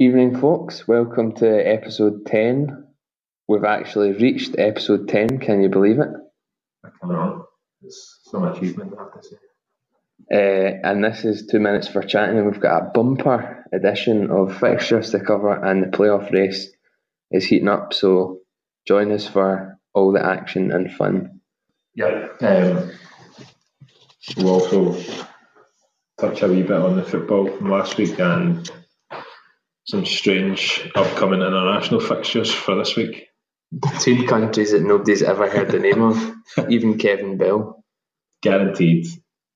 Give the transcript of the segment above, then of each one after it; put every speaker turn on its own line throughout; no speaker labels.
Evening, folks. Welcome to episode 10. We've actually reached episode 10. Can you believe it?
I cannot. It's some achievement, I have to say.
Uh, and this is two minutes for chatting, and we've got a bumper edition of fixtures to cover, and the playoff race is heating up. So join us for all the action and fun.
Yeah. Um, we'll also touch a wee bit on the football from last week and some strange upcoming international fixtures for this week.
Two countries that nobody's ever heard the name of, even Kevin Bell.
Guaranteed,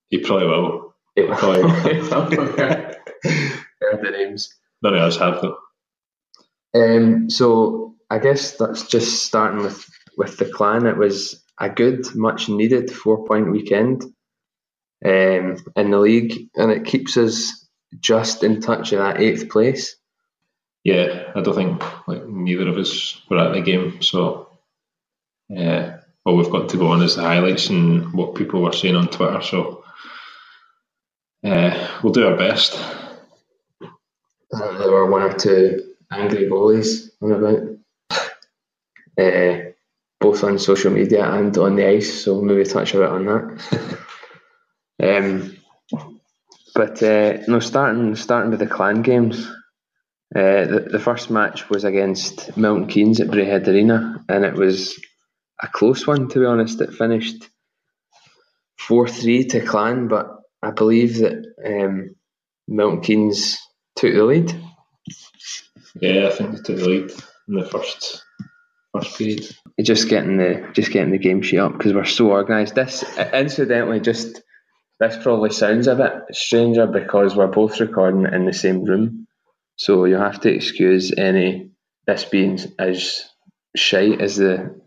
he probably will.
It
Probably will.
heard the names.
None of us have though.
Um, so I guess that's just starting with with the clan. It was a good, much needed four point weekend um, in the league, and it keeps us just in touch of that eighth place.
Yeah, I don't think like neither of us were at the game, so yeah. All we've got to go on is the highlights and what people were saying on Twitter. So uh, we'll do our best.
Uh, there were one or two angry goalies on about, uh, both on social media and on the ice. So maybe touch a bit on that. um, but uh, no, starting starting with the clan games. Uh, the, the first match was against Milton Keynes at Braehead Arena, and it was a close one. To be honest, it finished four three to Clan, but I believe that um, Milton Keynes took the lead.
Yeah, I think they took the lead in the first first period.
just getting the just getting the game sheet up because we're so organised. This incidentally, just this probably sounds a bit stranger because we're both recording in the same room, so you have to excuse any this being as shite as the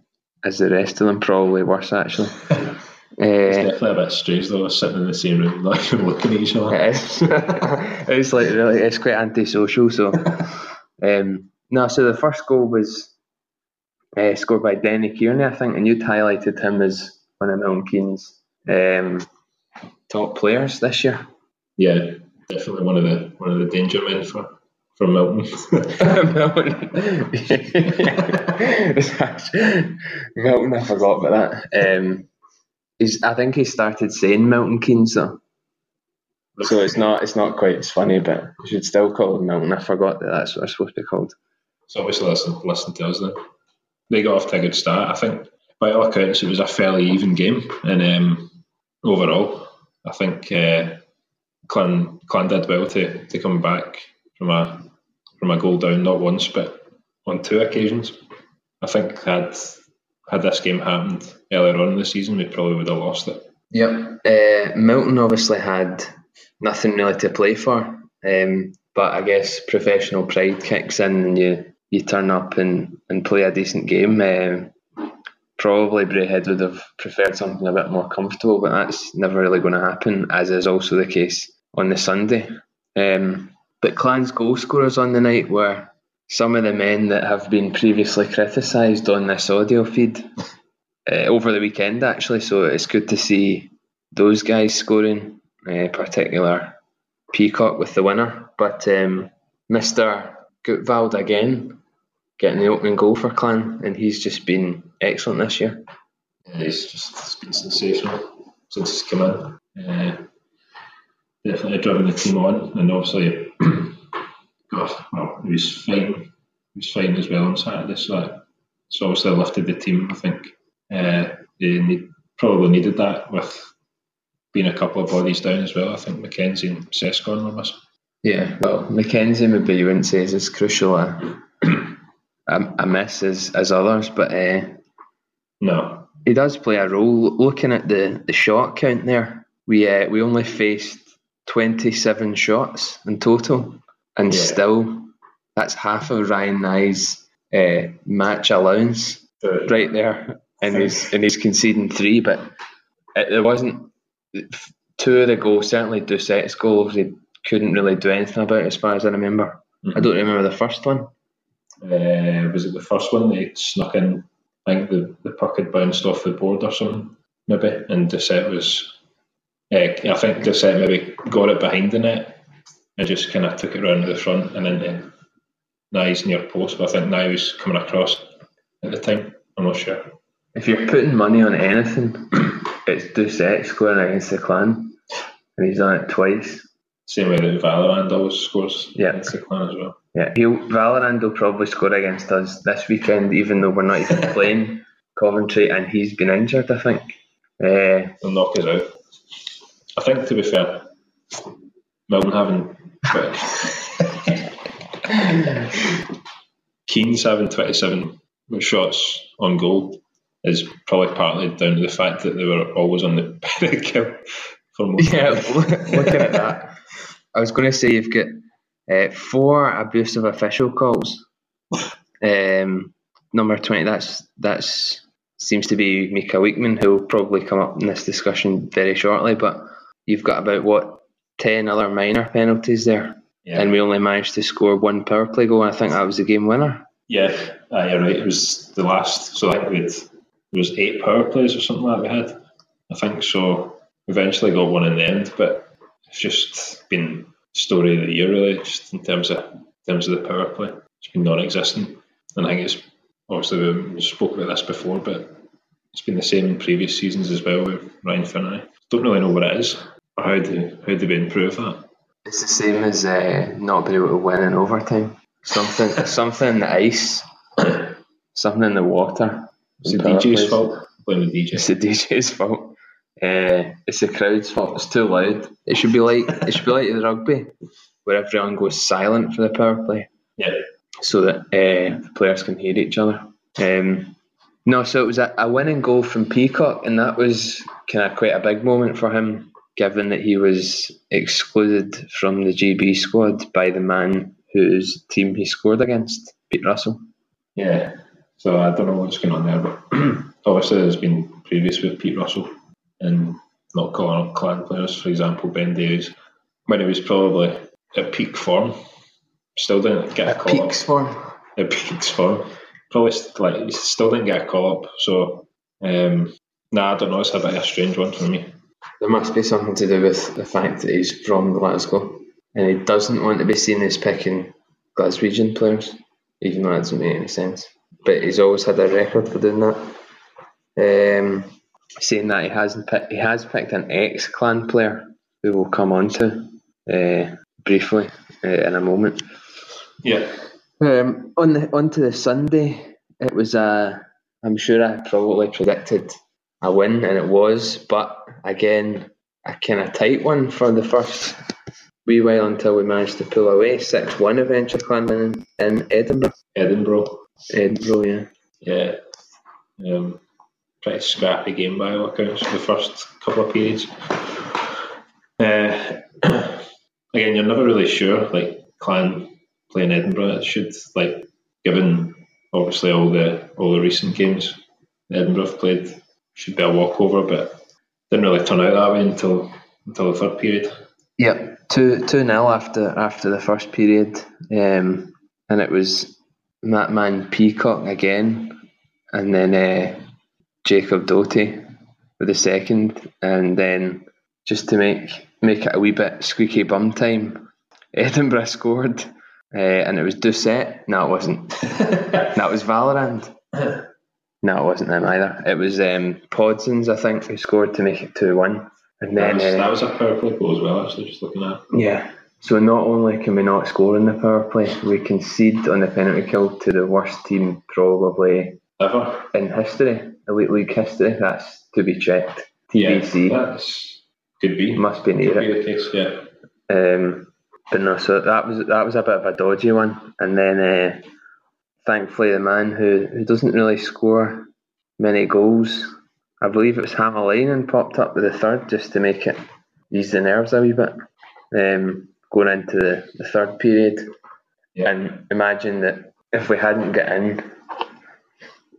as the rest of them. Probably worse actually.
It's
Uh,
definitely a bit strange though, sitting in the same room, not even looking at each other.
it is. it's like really, it's quite antisocial. So, um, no. So the first goal was uh, scored by Denny Kearney, I think, and you'd highlighted him as one of Milton Keynes' um, top players this year.
Yeah, definitely one of the one of the danger men for Milton.
It's actually- Milton, I forgot about that. Um, he's, I think he started saying Milton Keynes though. So it's not it's not quite as funny, but we should still call him Milton. I forgot that that's what it's supposed to be called.
so obviously listen listen to us then. They got off to a good start. I think by all accounts it was a fairly even game and um, overall I think uh, Clan Clan did well to, to come back from a from a goal down not once but on two occasions. I think had had this game happened earlier on in the season we probably would have lost it.
Yep. Uh, Milton obviously had nothing really to play for, um, but I guess professional pride kicks in and you, you turn up and, and play a decent game. Um, probably Braehead would have preferred something a bit more comfortable, but that's never really going to happen, as is also the case on the Sunday. Um, but Clan's goal scorers on the night were some of the men that have been previously criticised on this audio feed uh, over the weekend, actually. So it's good to see those guys scoring, uh, particular Peacock with the winner. But um, Mr. Gutvald again getting the opening goal for Clan, and he's just been excellent this year.
Yeah, he's just he's been sensational since he's come in. Uh, definitely driven the team on, and obviously, God, well, he was fine. he was fighting as well on Saturday, so so obviously lifted the team. I think uh, they need, probably needed that with being a couple of bodies down as well. I think Mackenzie and Sescon were missing.
Yeah, well, Mackenzie maybe you wouldn't say is as crucial a, a, a miss as, as others, but uh,
No,
he does play a role. Looking at the, the shot count there, we uh, we only faced 27 shots in total, and
Yeah.
still that's half of Ryan Nye's uh, match allowance right there, and he's and he's conceding three. But it, there wasn't two of the goals. Certainly, Doucette's goals he couldn't really do anything about, as far as I remember. I don't remember the first one.
uh, was it the first one they snuck in? I think the, the puck had bounced off the board or something, maybe, and Doucette was. Uh, I think Doucette maybe got it behind the net and just kind of took it round to the front and into Nye's near post, but I think Nye was coming across at the time. I'm not sure.
If you're putting money on anything, it's Doucette scoring against the clan, and he's done it twice.
Same way that Valorant always scores
Yeah.
against the clan as well.
Yeah, he'll Valorant will probably score against us this weekend, even though we're not even playing Coventry, and he's been injured. I think. Uh,
They'll knock us out. I think, to be fair, Milton having 20 Keynes having 27 shots on goal is probably partly down to the fact that they were always on the kill for most
yeah,
of it.
look- looking at that, I was going to say you've got uh, four abusive official calls. Um, number twenty. That's that's seems to be Mika Weekman, who will probably come up in this discussion very shortly. But you've got about what ten other minor penalties there,
Yeah.
and we only managed to score one power play goal. And I think that was the game winner.
Yeah, uh, you're right. It was the last. So I think we'd, there was eight power plays or something like that we had. I think so. Eventually got one in the end, but it's just been story of the year really, just in terms of in terms of the power play. It's been non-existent, and I think it's obviously we spoke about this before, but it's been the same in previous seasons as well with Ryan Finlay. Don't really know what it is how do how do we improve that.
It's the same as uh, not being able to win in overtime. Something, something in the ice, something in the water.
It's the DJ's fault. The DJ.
It's the DJ's fault. Uh, it's the crowd's fault. It's too loud. It should be like it should be like the rugby, where everyone goes silent for the power play,
Yeah.
so that uh, the players can hear each other. Um, no, so it was a, a winning goal from Peacock, and that was kind of quite a big moment for him, given that he was excluded from the GB squad by the man whose team he scored against, Pete Russell.
Yeah. So I don't know what's going on there, but obviously there's been previous with Pete Russell and not calling up clan players, for example, Ben Davies, when he was probably at peak form, still didn't get a call up.
form.
At peak form, probably like still didn't get a call up. So, um, nah, I don't know. It's a bit of a strange one for me.
There must be something to do with the fact that he's from Glasgow and he doesn't want to be seen as picking Glaswegian players, even though that doesn't make any sense. But he's always had a record for doing that. Um, saying that he hasn't picked, he has picked an ex clan player who we'll come on to uh, briefly uh, in a moment.
Yeah.
Um, on the onto the Sunday, it was a. I'm sure I probably predicted a win, and it was, but again, a kind of tight one for the first wee while until we managed to pull away six one eventually, Clanman in, in Edinburgh.
Edinburgh.
Edinburgh, yeah.
Yeah. Um, pretty scrappy game by all accounts for the first couple of periods. Uh, again, you're never really sure. Like Clan playing Edinburgh, it should like given obviously all the all the recent games Edinburgh have played should be a walkover, but didn't really turn out that way until until the third period.
Yep, two two nil after after the first period, um, and it was that man Peacock again, and then uh, Jacob Doty with the second, and then just to make make it a wee bit squeaky bum time, Edinburgh scored, uh, and it was Doucette. No, it wasn't. that was Valorant. No, it wasn't them either. It was um, Podsons, I think, who scored to make it two one, and
That
then
was,
uh,
that was a power play goal as well. Actually, just looking at.
yeah. So not only can we not score in the power play, we concede on the penalty kill to the worst team probably
Ever.
in history, elite league history. That's to be checked. TBC
Yeah, that's could be.
must be near
Could
it.
be the case. Yeah.
Um, but no, so that was that was a bit of a dodgy one. And then uh, thankfully the man who, who doesn't really score many goals, I believe it was Hamalainen popped up with the third just to make it ease the nerves a wee bit. Um, going into the, the third period.
Yeah.
And imagine that if we hadn't got in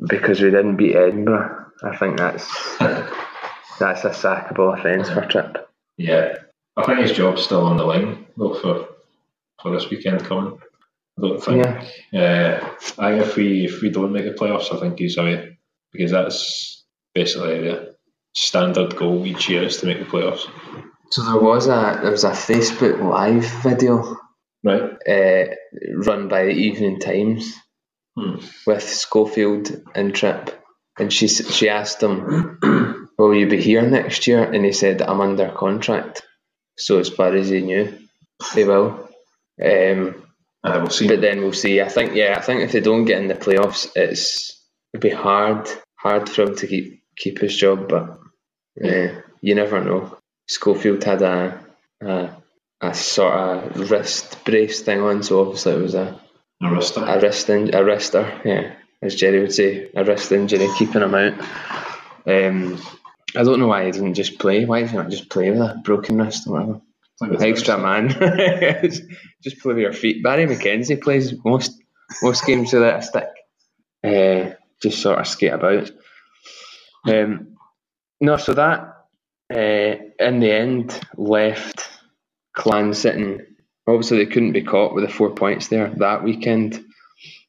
because we didn't beat Edinburgh, I think that's that's a sackable offence for Trip.
Yeah, I think his job's still on the line though for for this weekend coming. I don't think. Uh, I think if we if we don't make the playoffs, I think he's away because that's basically the standard goal each year is to make the playoffs.
So there was a there was a Facebook live video
Right.
uh, run by the Evening Times
Hmm.
with Schofield and Tripp, and she she asked him, "Will you be here next year?" And he said, "I'm under contract." So as far as he knew, they will. Um,
I will see.
but then we'll see. I think yeah, I think if they don't get in the playoffs, it's it'd be hard hard for him to keep keep his job. But uh, you never know. Schofield had a, a a sort of wrist brace thing on, so obviously it was a
a wrister.
a wrist in, a wrister, yeah, as Jerry would say, a wrist injury keeping him out. Um, I don't know why he didn't just play. Why did he not just play with a broken wrist or whatever? Extra man, just play with your feet. Barry McKenzie plays most most games without a stick. Uh, just sort of skate about. Um, no, so that uh, in the end left Clan sitting. Obviously, they couldn't be caught with the four points there that weekend,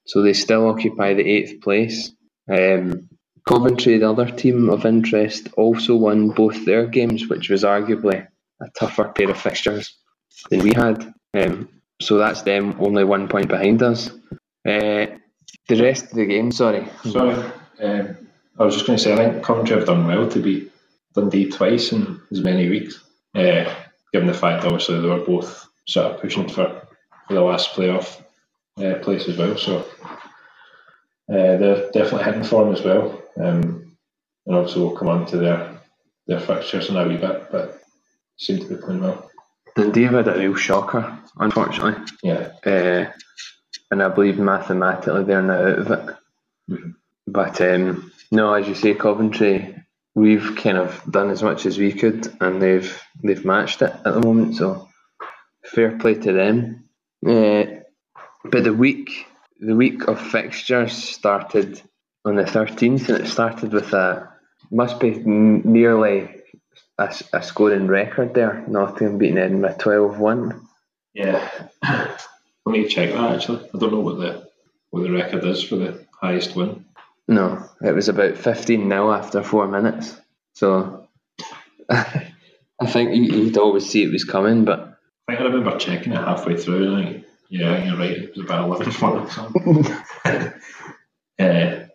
so they still occupy the eighth place. Um, Coventry, the other team of interest, also won both their games, which was arguably a tougher pair of fixtures than we had. Um, so that's them only one point behind us. Uh, the rest of the game, sorry.
Sorry. Um, I was just going to say, I think Coventry have done well to beat Dundee twice in as many weeks, uh, given the fact obviously they were both sort of pushing for, for the last playoff uh, place as well. So uh, they're definitely hitting form as well. Um, and also we'll come on to their, their fixtures in a wee bit, but seem to be playing well.
Dundee had a real shocker, unfortunately.
Yeah.
Uh, and I believe mathematically they're now out of it.
Mhm.
But um, no, as you say, Coventry, we've kind of done as much as we could, and they've they've matched it at the moment. So fair play to them. Uh, but the week the week of fixtures started on the thirteenth, and it started with a must be nearly a, a scoring record there. Nottingham beating Edinburgh 12-1.
Yeah. I need to check that actually. I don't know what the what the record is for the highest win.
No, it was about 15 nil after four minutes. So I think you, you'd always see it was coming, but
I think I remember checking it halfway through. And I think, yeah, you're right. It was about eleven one or something. uh,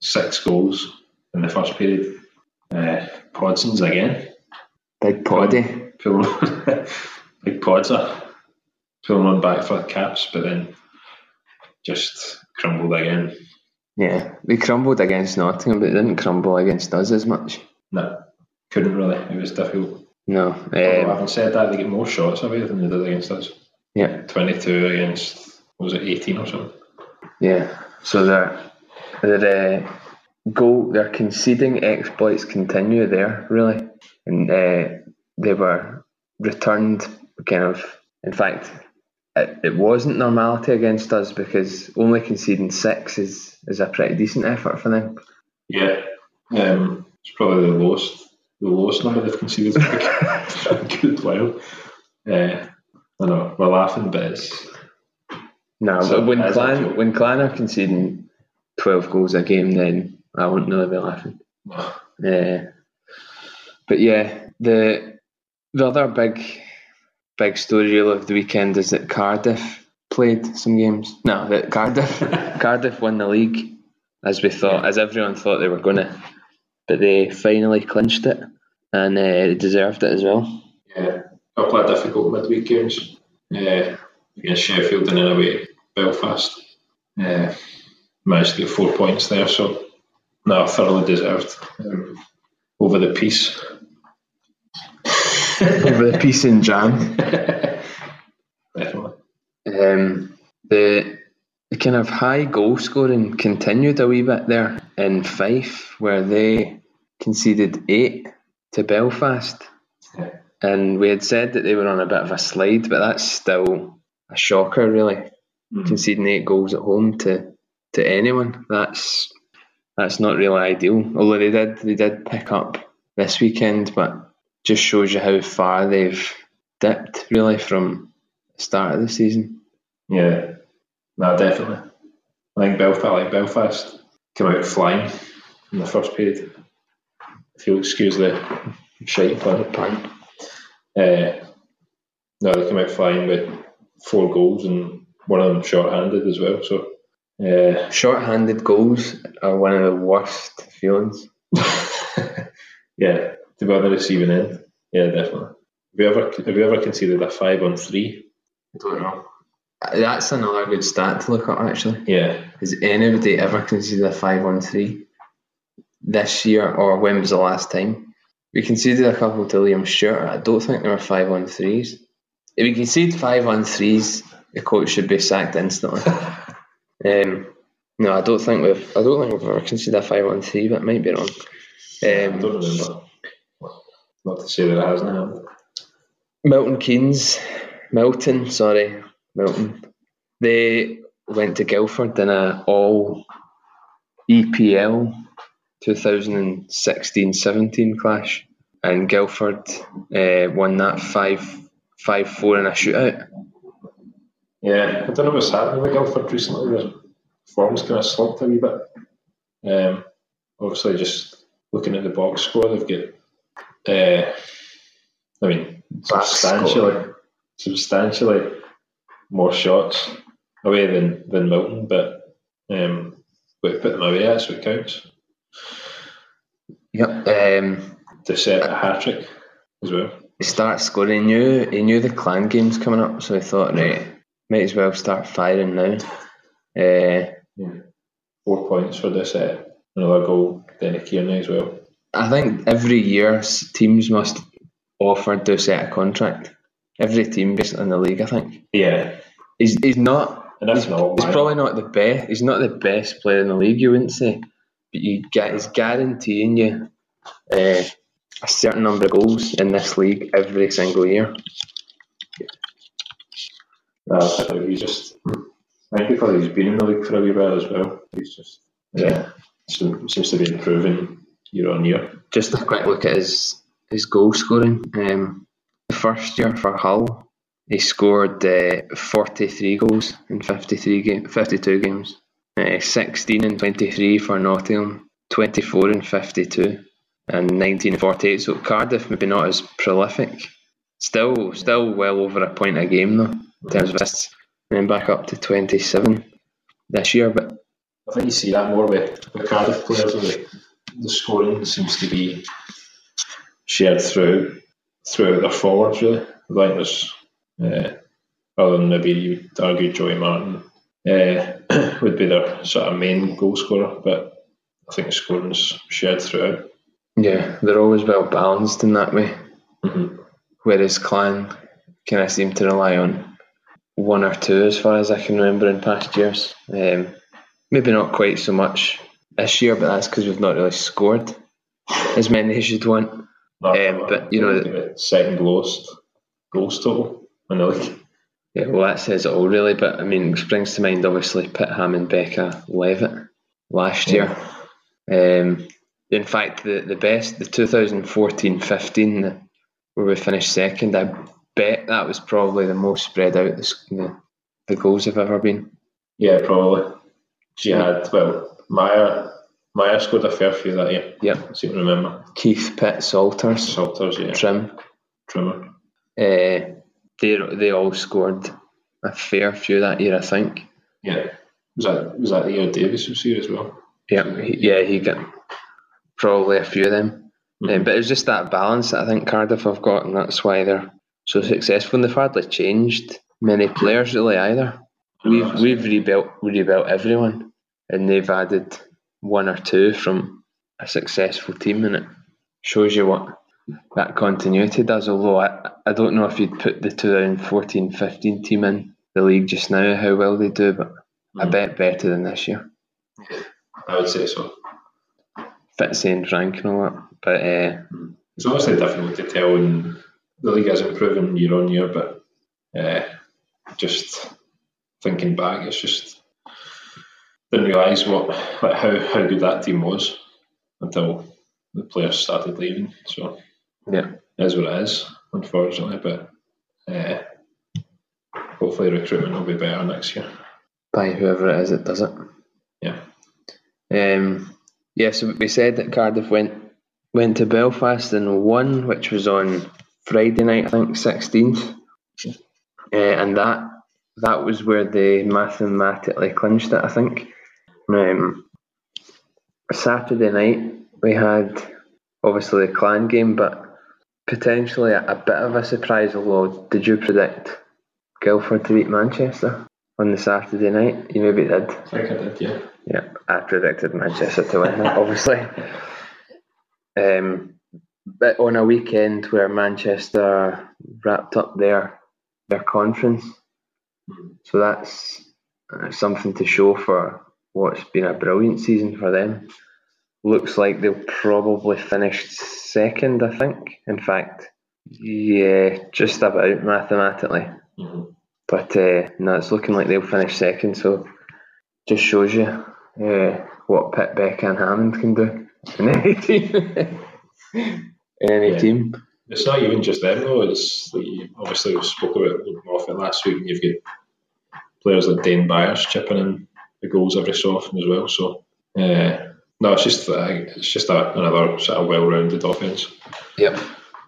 six goals in the first period. Uh, Podson's again.
Big poddy.
Pulling big Podser pulling one back for the caps, but then just crumbled again.
Yeah, they crumbled against Nottingham, but they didn't crumble against us as much.
No, couldn't really. It was difficult.
No,
Although
um,
having said that, they get more shots away than they did against us.
yeah,
22 against, what was it, 18 or something?
yeah. So their their uh, goal, their conceding exploits continue there really, and uh, they were returned kind of. In fact, it, it wasn't normality against us because only conceding six is is a pretty decent effort for them.
Yeah. Um, it's probably the lowest the lowest number they've conceded a good while. Uh, I know, we're laughing, but it's
No,
So,
but when Clan when Clan are conceding twelve goals a game, then I won't really be laughing. Uh, but yeah, the the other big big story of the weekend is that Cardiff played some games. No, that Cardiff Cardiff won the league as we thought, as everyone thought they were gonna, but they finally clinched it and uh, they deserved it as well.
yeah, a couple of difficult midweek games uh, against Sheffield and then away Belfast. Uh, managed to get four points there, so no, thoroughly deserved um, over the piece.
Over the piece in jam.
Definitely.
Um, the, the kind of high goal scoring continued a wee bit there in Fife, where they conceded eight to Belfast.
Yeah.
And we had said that they were on a bit of a slide, but that's still a shocker, really. Conceding eight goals at home to, to anyone, that's that's not really ideal. Although they did they did pick up this weekend, but just shows you how far they've dipped really from the start of the season.
Yeah, no, definitely. I think Belfast, like Belfast, came out flying in the first period. If you'll excuse the shite pun.
Pun.
Uh, no, they came out flying with four goals and one of them short-handed as well. So, uh,
Short-handed goals are one of the worst feelings.
yeah, to be on the receiving end, yeah, definitely. Have you ever have you ever considered a five on three?
I don't know. That's another good stat to look at actually.
Yeah,
Has anybody ever conceded a five on three this year or when was the last time? We conceded a couple to Liam Stewart. I don't think there were five on threes. If we concede five on threes, the coach should be sacked instantly. um, no, I don't think we've. I don't think we've ever conceded a five on three, but I might be wrong.
I
Um,
don't remember. Not to say that it hasn't happened.
Milton Keynes, Milton, sorry, Milton. They went to Guildford in a all EPL 2016-17 clash, and Guildford uh, won that 5 5 4 in a shootout.
Yeah, I don't know what's happening with Guildford recently. Their form's kind of slumped a wee bit. Um, obviously, just looking at the box score, they've got, uh, I mean, substantially, substantially more shots away than, than Milton, but um, we put them away. That's what counts.
Yep. Um,
To set a hat trick as well.
he starts scoring. He knew he knew the clan games coming up, so he thought, right, might as well start firing now. Uh,
Yeah. Four points for this. Uh, another goal, then a Kearney as well.
I think every year teams must offer to set a contract. Every team basically in the league, I think.
Yeah,
He's, he's not.
and that's
he's,
not.
he's probably not the best. He's not the best player in the league, you wouldn't say. But you get he's guaranteeing you uh, a certain number of goals in this league every single year.
Uh, he's just, I think because he's been in the league for a wee while as well. He's just, yeah, seems, seems to be improving year on year.
Just a quick look at his his goal scoring. Um, the first year for Hull, he scored uh, 43 goals in 53 game, 52 games. Uh, 16 and 23 for Nottingham, 24 and 52, and 19 and 48. So Cardiff maybe not as prolific. Still, still well over a point a game though in terms of assists. And then back up to 27 this year. But
I think you see that more with, with Cardiff players. The, scoring seems to be shared through throughout their forwards. Really, I think there's uh, other than maybe you argue Joey Martin uh, would be their sort of main goal scorer, but I think the scoring's shared throughout.
yeah, they're always well balanced in that way.
Mm-hmm.
whereas Clan kind of seem to rely on one or two as far as I can remember in past years. Um, maybe not quite so much this year, but that's because we've not really scored as many as you'd want. Um, but, you know,
the second lowest goals total in the league.
Yeah, well, that says it all really, but I mean, it springs to mind obviously Pitham and Becca Levitt last year. Um, in fact, the, the best, the 2014 15, where we finished second, I bet that was probably the most spread out the, the, the goals have ever been.
Yeah, probably. She had well, Maya Maya scored a fair few that year.
Yeah.
I seem to remember.
Keith Pitt, Salters,
Salters, yeah.
Trim,
Trimmer.
uh, they, they all scored a fair few that year, I think.
Yeah. Was that was that the year Davis was here as well?
Yeah, he, yeah, he got probably a few of them.
Mhm.
Um, but it's just that balance that I think Cardiff have got, and that's why they're so successful. And they've hardly changed many players really either. We've we've rebuilt rebuilt everyone, and they've added one or two from a successful team, and it shows you what that continuity does. Although I, I don't know if you'd put the 2014-15 team in the league just now, how well they do, but I
Mhm.
bet better than this year.
I would say so.
Fitzy and Frank and all that. But uh,
It's obviously difficult to tell, and the league is improving year on year. But uh, just thinking back, it's just didn't realise what like how how good that team was until the players started leaving. So
yeah,
it is what it is, unfortunately. But uh, hopefully, recruitment will be better next year.
by whoever it is that does it.
Yeah.
Um, yeah, so we said that Cardiff went went to Belfast and won, which was on Friday night, I think, sixteenth, uh, and that that was where they mathematically clinched it. I think. Um, Saturday night we had obviously the clan game, but potentially a, a bit of a surprise. Although, did you predict Guildford to beat Manchester on the Saturday night? You maybe did.
I think I did, yeah.
Yeah, I predicted Manchester to win it, obviously. Um, but on a weekend where Manchester wrapped up their their conference, so that's uh, something to show for what's been a brilliant season for them. Looks like they'll probably finish second, I think. In fact, yeah, just about mathematically.
Mm-hmm.
But uh, no, it's looking like they'll finish second, so just shows you uh, what Pitt, Beck, and Hammond can do in any team. in any
Yeah.
team.
It's not even just them though. It's like you, obviously we spoke about Luke Moffat last week, and you've got players like Dane Byers chipping in the goals every so often as well. So uh, no, it's just it's just a, another sort of well-rounded offense.
Yep.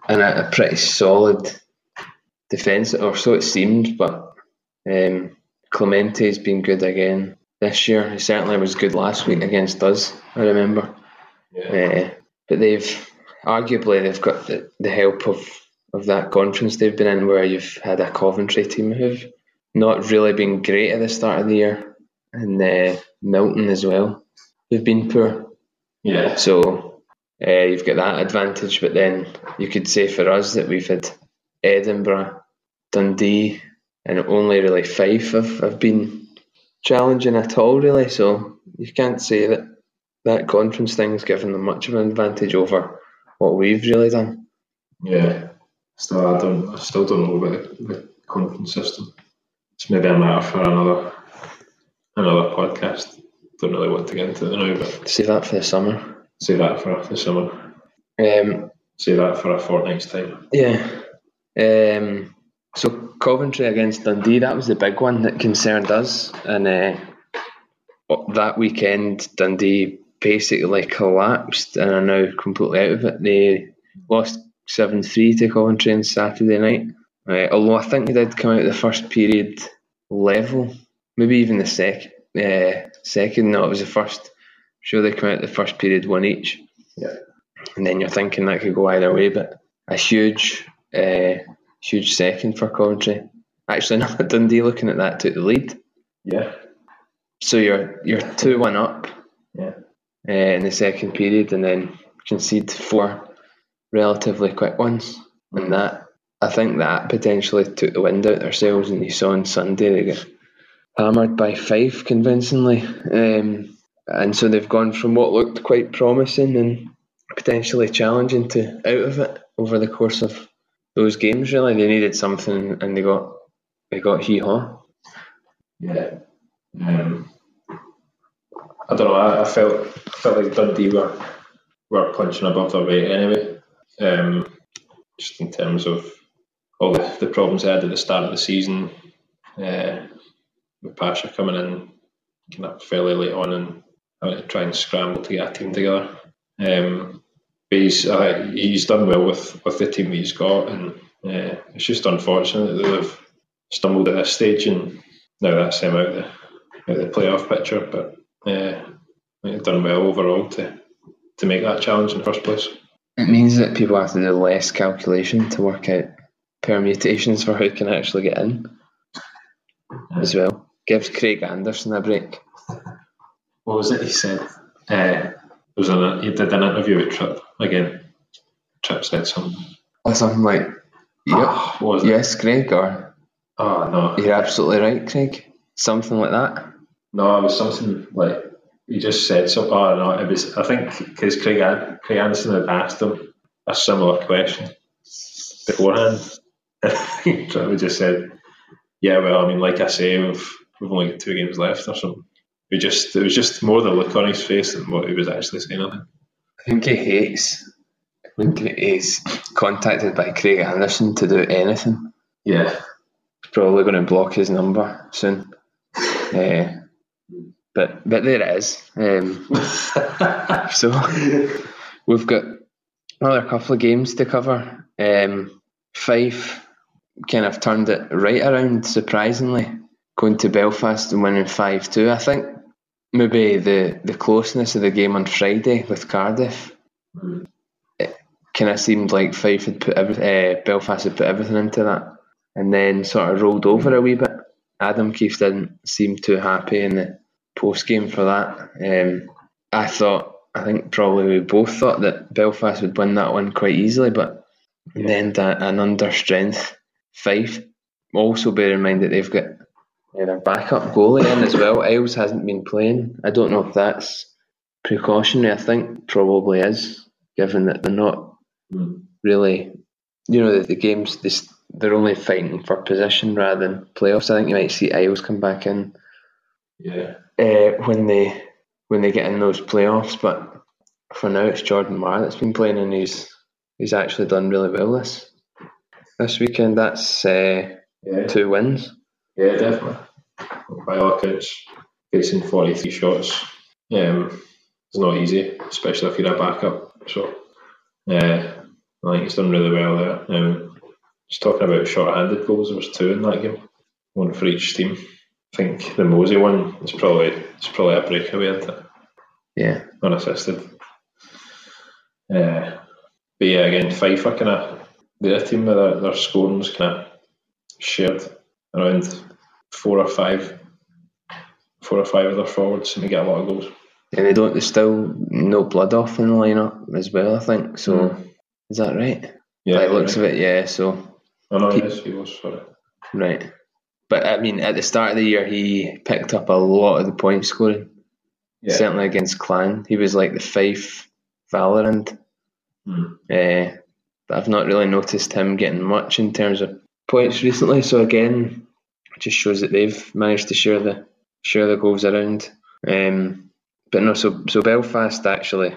And a, a pretty solid defence, or so it seemed, but um, Clemente's been good again this year. He certainly was good last week against us, I remember.
Yeah,
Uh, but they've arguably they've got the, the help of, of that conference they've been in where you've had a Coventry team who've not really been great at the start of the year and uh, Milton as well who've been poor
yeah,
so uh, you've got that advantage but then you could say for us that we've had Edinburgh Dundee and only really Fife have, have been challenging at all really so you can't say that that conference thing's given them much of an advantage over what we've really done.
yeah. Still, I don't, I still don't know about the, the conference system. It's maybe a matter for another another podcast. Don't really want to get into it now, but
Save that for the summer.
say that for the summer.
Um,
Say that for a fortnight's time.
yeah. Um, so Coventry against Dundee, that was the big one that concerned us. And uh, that weekend, Dundee basically collapsed and are now completely out of it. They lost 7 3 to Coventry on Saturday night. Uh, although I think they did come out the first period level, maybe even the second. Uh, second, no, it was the first. Sure, they come out the first period one each.
Yeah.
And then you're thinking that could go either way, but a huge, uh, huge second for Coventry. Actually, no, Dundee looking at that took the lead.
Yeah,
So you're you're two one up
yeah,
uh, in the second period, and then concede four relatively quick ones, and that I think that potentially took the wind out of sails. And you saw on Sunday they got hammered by five convincingly, um, and so they've gone from what looked quite promising and potentially challenging to out of it over the course of those games. Really, they needed something, and they got they got hee haw.
yeah. Um, I don't know. I, I felt felt like Dundee were were punching above their weight anyway. Um, just in terms of all the, the problems they had at the start of the season, uh, with Pacha coming in kind of fairly late on and having to try and scramble to get a team together. Um, but he's uh, he's done well with, with the team that he's got, and uh, it's just unfortunate that they've stumbled at this stage, and now that's them out the out the playoff picture. But uh, they've done well overall to to make that challenge in the first place.
It means that people have to do less calculation to work out permutations for who can actually get in as well. Gives Craig Anderson a break.
What was it he said? Uh, it was an, he did an interview with Trip again. Trip said something.
Or something like, yep,
What was it?
yes, Craig, or
Oh no,
you're absolutely right, Craig. Something like that.
no, it was something like he just said something. Oh no, it was. I think because Craig Craig Anderson had asked him a similar question beforehand. Trevor just said, "Yeah, well, I mean, like I say, we've we've only got two games left or something." It just it was just more the look on his face than what he was actually saying. I think.
I think he hates when he's contacted by Craig Anderson to do anything.
Yeah,
He's probably going to block his number soon. Uh, but but there it is. Um, So we've got another couple of games to cover. Um, Fife kind of turned it right around surprisingly. Going to Belfast and winning five two. I think maybe the the closeness of the game on Friday with Cardiff. Kind of seemed like Fife had put every, uh, Belfast had put everything into that, and then sort of rolled over a wee bit. Adam Keefe didn't seem too happy in the post game for that. Um, I thought, I think probably we both thought that Belfast would win that one quite easily, but yeah. then an under strength Fife. Also, bear in mind that they've got their backup goalie in as well. Iles hasn't been playing. I don't know if that's precautionary. I think probably is, given that they're not mm. really, you know, the, the games this they're only fighting for position rather than playoffs. I think you might see Iles come back in.
Yeah.
Uh, when they when they get in those playoffs, but for now it's Jordan Marr that's been playing and he's he's actually done really well this this weekend. That's uh,
yeah.
two wins.
Yeah, definitely. By all accounts, facing forty three shots. Um, it's not easy, especially if you're a backup. So, uh, I think he's done really well there. Um, just talking about short-handed goals, there was two in that game, one for each team. I think the Mosey one is probably it's probably a breakaway, isn't it?
Yeah,
unassisted. Uh, but yeah, again, Fife kind of they're a team that their scoring's kind of shared around four or five, four or five of their forwards, and they get a lot of goals.
And they don't. There's still no blood off in the lineup as well. I think so. Mm. Is that right?
Yeah,
by looks right. of it, yeah. So
Oh no, he, was. Sorry.
Right, but I mean, at the start of the year, he picked up a lot of the point scoring. Yeah. Certainly against Clan, he was like the Fife Valorant.
Hmm.
Uh, but I've not really noticed him getting much in terms of points recently. So again, it just shows that they've managed to share the share the goals around. Um, but no, so so Belfast actually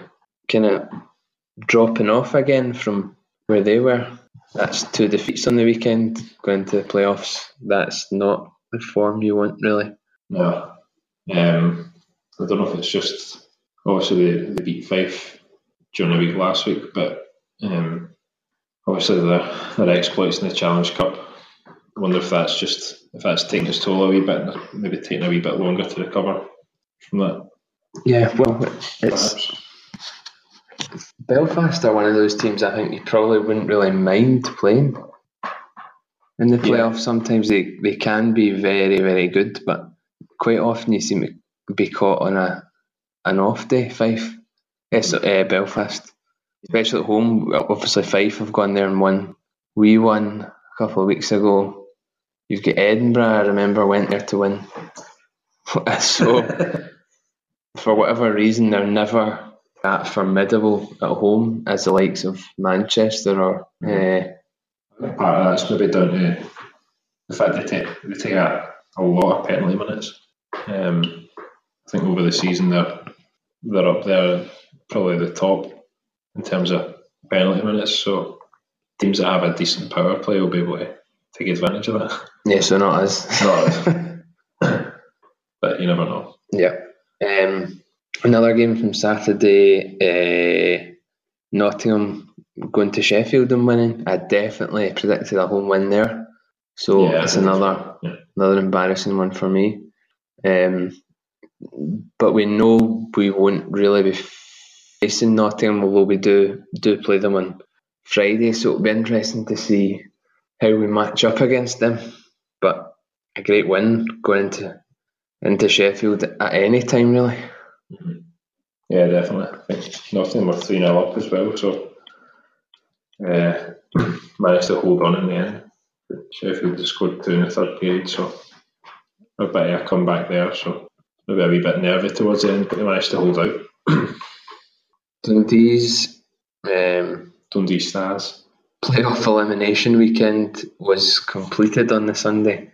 kind of dropping off again from where they were that's two defeats on the weekend going to the playoffs. That's not the form you want, really.
No. Um, I don't know if it's just obviously they, they beat Fife during the week last week, but um, obviously their, their exploits in the Challenge Cup. I wonder if that's just if that's taking its toll a wee bit, maybe taking a wee bit longer to recover from that.
Yeah, well, it's. Perhaps Belfast are one of those teams I think you probably wouldn't really mind playing in the playoffs. Yeah. Sometimes they, they can be very, very good, but quite often you seem to be caught on a an off day, Fife. Yes, uh, Belfast. Especially at home. Obviously, Fife have gone there and won. We won a couple of weeks ago. You've got Edinburgh, I remember, went there to win. so, for whatever reason, they're never that formidable at home as the likes of Manchester or. Uh,
Part of that's maybe down to the fact they take they take a, a lot of penalty minutes. Um, I think over the season they're they're up there, probably the top in terms of penalty minutes. So teams that have a decent power play will be able to take advantage of that.
Yeah, so not us.
Not us. but you never know.
Yeah. Um, another game from Saturday, uh, Nottingham going to Sheffield and winning. I definitely predicted a home win there, so yeah, it's another yeah. another embarrassing one for me. Um, but we know we won't really be facing Nottingham, although we do do play them on Friday, so it'll be interesting to see how we match up against them. But a great win going into into Sheffield at any time, really.
Mm-hmm. Yeah, definitely. I think Nottingham were 3 0 up as well, so uh, managed to hold on in the end. Sheffield just scored two in the third period, so a bit of a comeback there, so maybe a wee bit nervy towards the end, but they managed to hold out.
Dundee's um,
Dundee Stars
playoff elimination weekend was completed on the Sunday.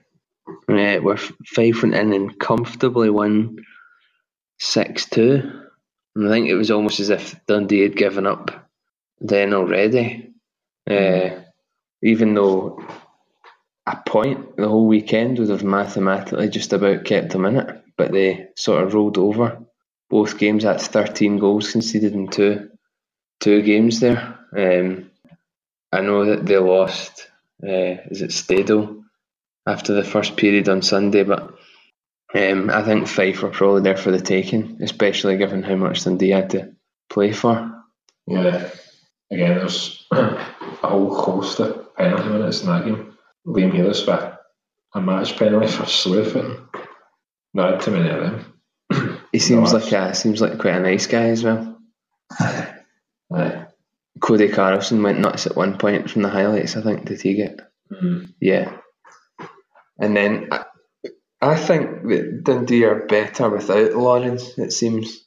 Uh, we're five went in and comfortably won six two. I think it was almost as if Dundee had given up then already. Uh, even though a point the whole weekend would have mathematically just about kept them in it, but they sort of rolled over both games. That's thirteen goals conceded in two two games there. Um, I know that they lost. Uh, is it Stadel? after the first period on Sunday, but um, I think Fife were probably there for the taking, especially given how much Dundee had to play for.
Yeah. Again, there's a whole host of penalty minutes in that game. Liam Ellis with a match penalty for sleuthing. Not too many of them.
He seems like a seems like quite a nice guy as well.
Aye.
Cody Carlson went nuts at one point from the highlights. I think did he get?
Mm.
Yeah. And then I, I think that Dundee are better without Lawrence. It seems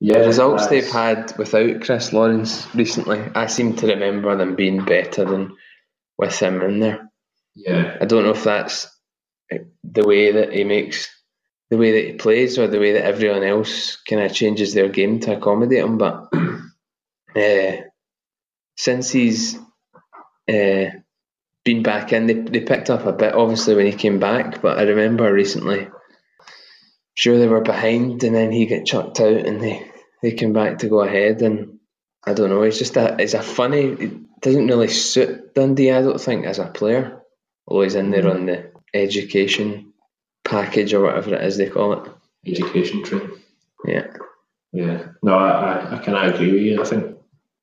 Yeah,
the results
that's-
they've had without Chris Lawrence recently. I seem to remember them being better than with him in there.
Yeah,
I don't know if that's the way that he makes the way that he plays or the way that everyone else kind of changes their game to accommodate him. But uh, since he's uh, been back in, they, they picked up a bit obviously when he came back. But I remember recently, sure they were behind and then he got chucked out and they, they came back to go ahead. And I don't know, it's just a it's a funny. It doesn't really suit Dundee, I don't think, as a player. Although he's in there on the education package or whatever it is they call it.
education train.
Yeah.
Yeah, no, I, I, I can agree with you. I think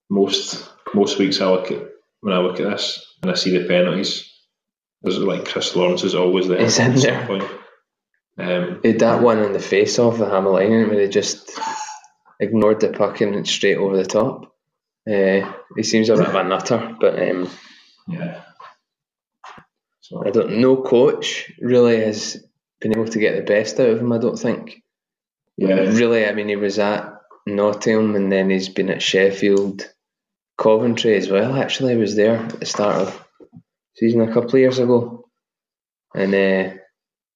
most most weeks I look at when I look at this and I see the penalties, there's like Chris Lawrence is always there.
He's in there.
Point. Um,
had that one in the face off the Hamilton where they just ignored the puck and went straight over the top. Uh, he seems a bit of a nutter, but um,
yeah. So
I don't. No coach really has been able to get the best out of him. I don't think.
yeah,
Really, I mean, he was at Nottingham and then he's been at Sheffield, Coventry as well. Actually, was there at the start of season a couple of years ago, and uh,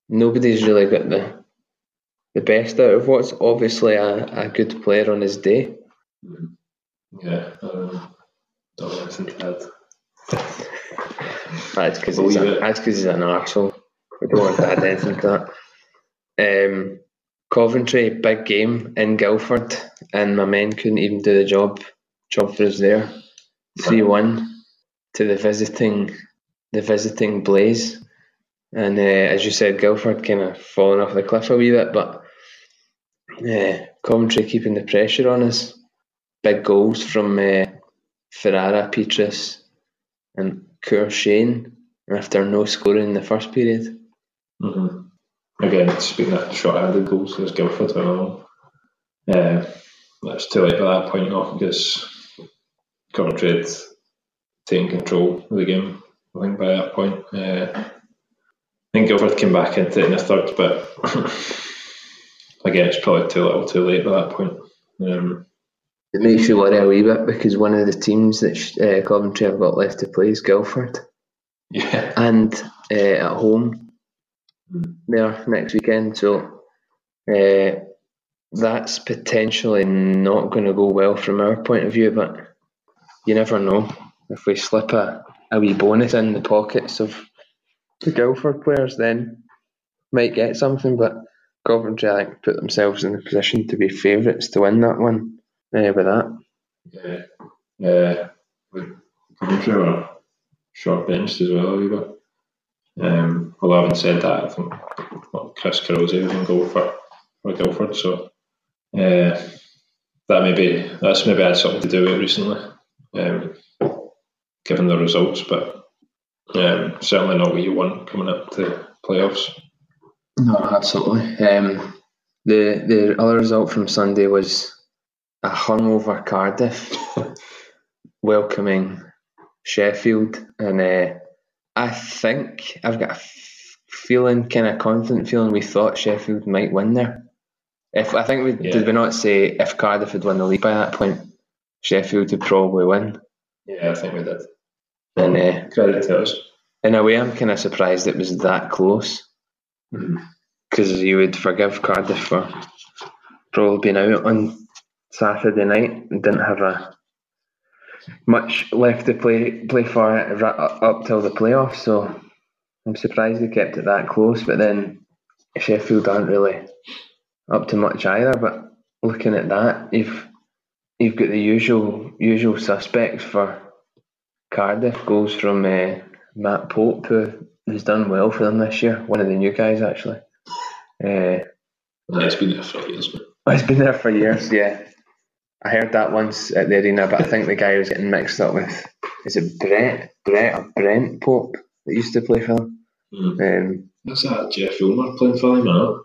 nobody's really got the the best out of what's obviously a, a good player on his day.
yeah. Um, don't anything to add.
That's because he's, a-
Believe it.
that's 'cause he's an arsehole. We don't want to add anything to that. Um, Coventry, big game in Guildford, and my men couldn't even do the job. Us there. 3 1 to the visiting the visiting Blaze. And uh, as you said, Guildford kind of falling off the cliff a wee bit, but uh, Coventry keeping the pressure on us. Big goals from uh, Ferrara, Petrus, and Kur Shane after no scoring in the first period.
hmm Again, speaking of short-handed goals, there's Guildford. Don't know. Uh, it's too late by that point now because Coventry had taken control of the game. I think by that point, uh, I think Guildford came back into it in the third, but again, it's probably too little, too late by that point. Um,
It makes you worry a wee bit because one of the teams that sh- uh, Coventry have got left to play is Guildford,
yeah,
and uh, at home there next weekend. So uh, that's potentially not going to go well from our point of view, but you never know. If we slip a, a wee bonus in the pockets of the Guildford players, then might get something. But Coventry, I put themselves in the position to be favourites to win that one. Uh, with that,
yeah, yeah. Coventry were short benched as well a bit. Um, although having said that, I think well, Chris Carozzi was in goal for, for Guildford, so uh, that maybe that's maybe had something to do with it recently, um, given the results. But um, certainly not what you want coming up to playoffs.
no, absolutely. Um, the the other result from Sunday was a hungover Cardiff welcoming Sheffield, and uh, I think I've got a f- feeling, kind of confident feeling, we thought Sheffield might win there. If I think we
Yeah.
did we not say if Cardiff had won the league by that point, Sheffield would probably win.
Yeah, I think we did.
And uh,
Credit to us.
in a way, I'm kind of surprised it was that close. Because you would forgive Cardiff for probably being out on Saturday night and didn't have a much left to play play for it up till the playoffs. So I'm surprised they kept it that close. But then Sheffield aren't really up to much either. But looking at that, you've you've got the usual usual suspects for Cardiff. Goals from uh, Matt Pope, who who's done well for them this year. One of the new guys actually. Uh,
well, it's been there for years, but
it's been there for years. Yeah, I heard that once at the arena, but I think the guy was getting mixed up with is it Brett Brett or Brent Pope that used to play for them.
Mm. Um, That's that Jeff Ulmer playing for them, or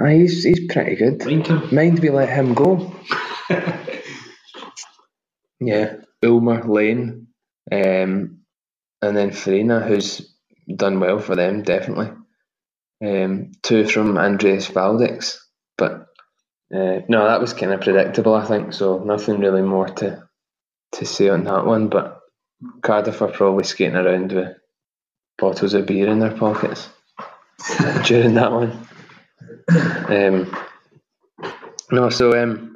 uh, he's he's pretty good.
Mind him.
Mind we let him go. yeah, Ulmer Lane, um, and then Farina, who's done well for them, definitely. Um, two from Andreas Valdex, but uh, no, that was kind of predictable, I think. So nothing really more to to say on that one. But Cardiff are probably skating around with bottles of beer in their pockets during that one. Um, no, so um,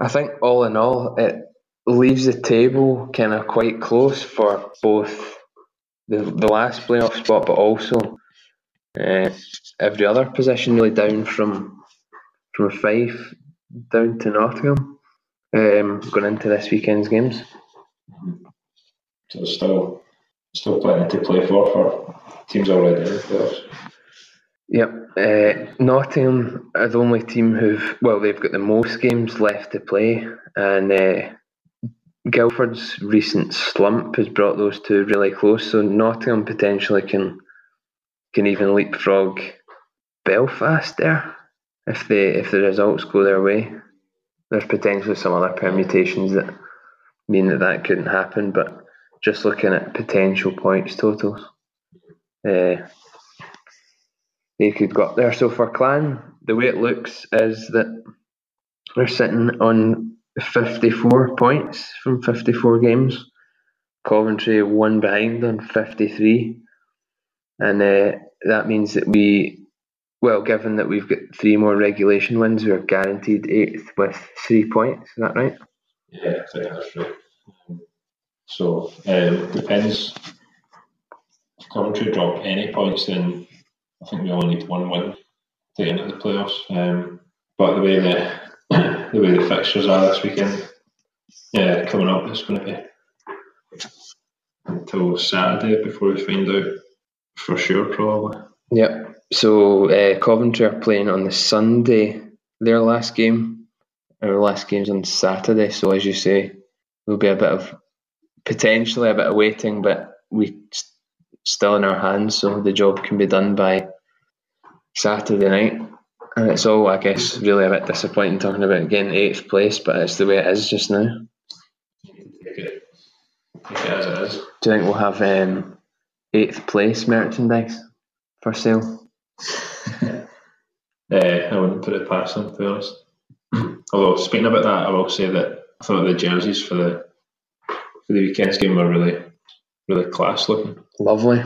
I think all in all, it leaves the table kind of quite close for both the, the last playoff spot, but also uh, every other position really down from from Fife down to Nottingham um, going into this weekend's games.
So still still plenty to play for for teams already in the playoffs.
Yep, uh, Nottingham are the only team who've well they've got the most games left to play, and uh, Guildford's recent slump has brought those two really close. So Nottingham potentially can can even leapfrog Belfast there if they if the results go their way. There's potentially some other permutations that mean that that couldn't happen, but just looking at potential points totals, uh, they could go up there. So for Clan, the way it looks is that they're sitting on 54 points from 54 games. Coventry one behind on 53, and uh, that means that we well, given that we've got three more regulation wins, we're guaranteed eighth with three points. Is that right?
Yeah, I think that's right. So um, depends. If Coventry drop any points, then I think we only need one win to enter the playoffs. Um, but the way the the way the fixtures are this weekend, yeah, coming up, it's going to be until Saturday before we find out for sure, probably.
Yep. So uh, Coventry are playing on the Sunday. Their last game, our last game's on Saturday. So as you say, there'll be a bit of potentially a bit of waiting, but we still in our hands, so the job can be done by Saturday night. And it's all, I guess, really a bit disappointing talking about getting eighth place, but it's the way it is just now. Do you think we'll have um, eighth place merchandise for sale?
uh, I wouldn't put it past them, to be honest. Although, speaking about that, I will say that I thought the jerseys for the for the weekend's game were really, really class looking.
Lovely.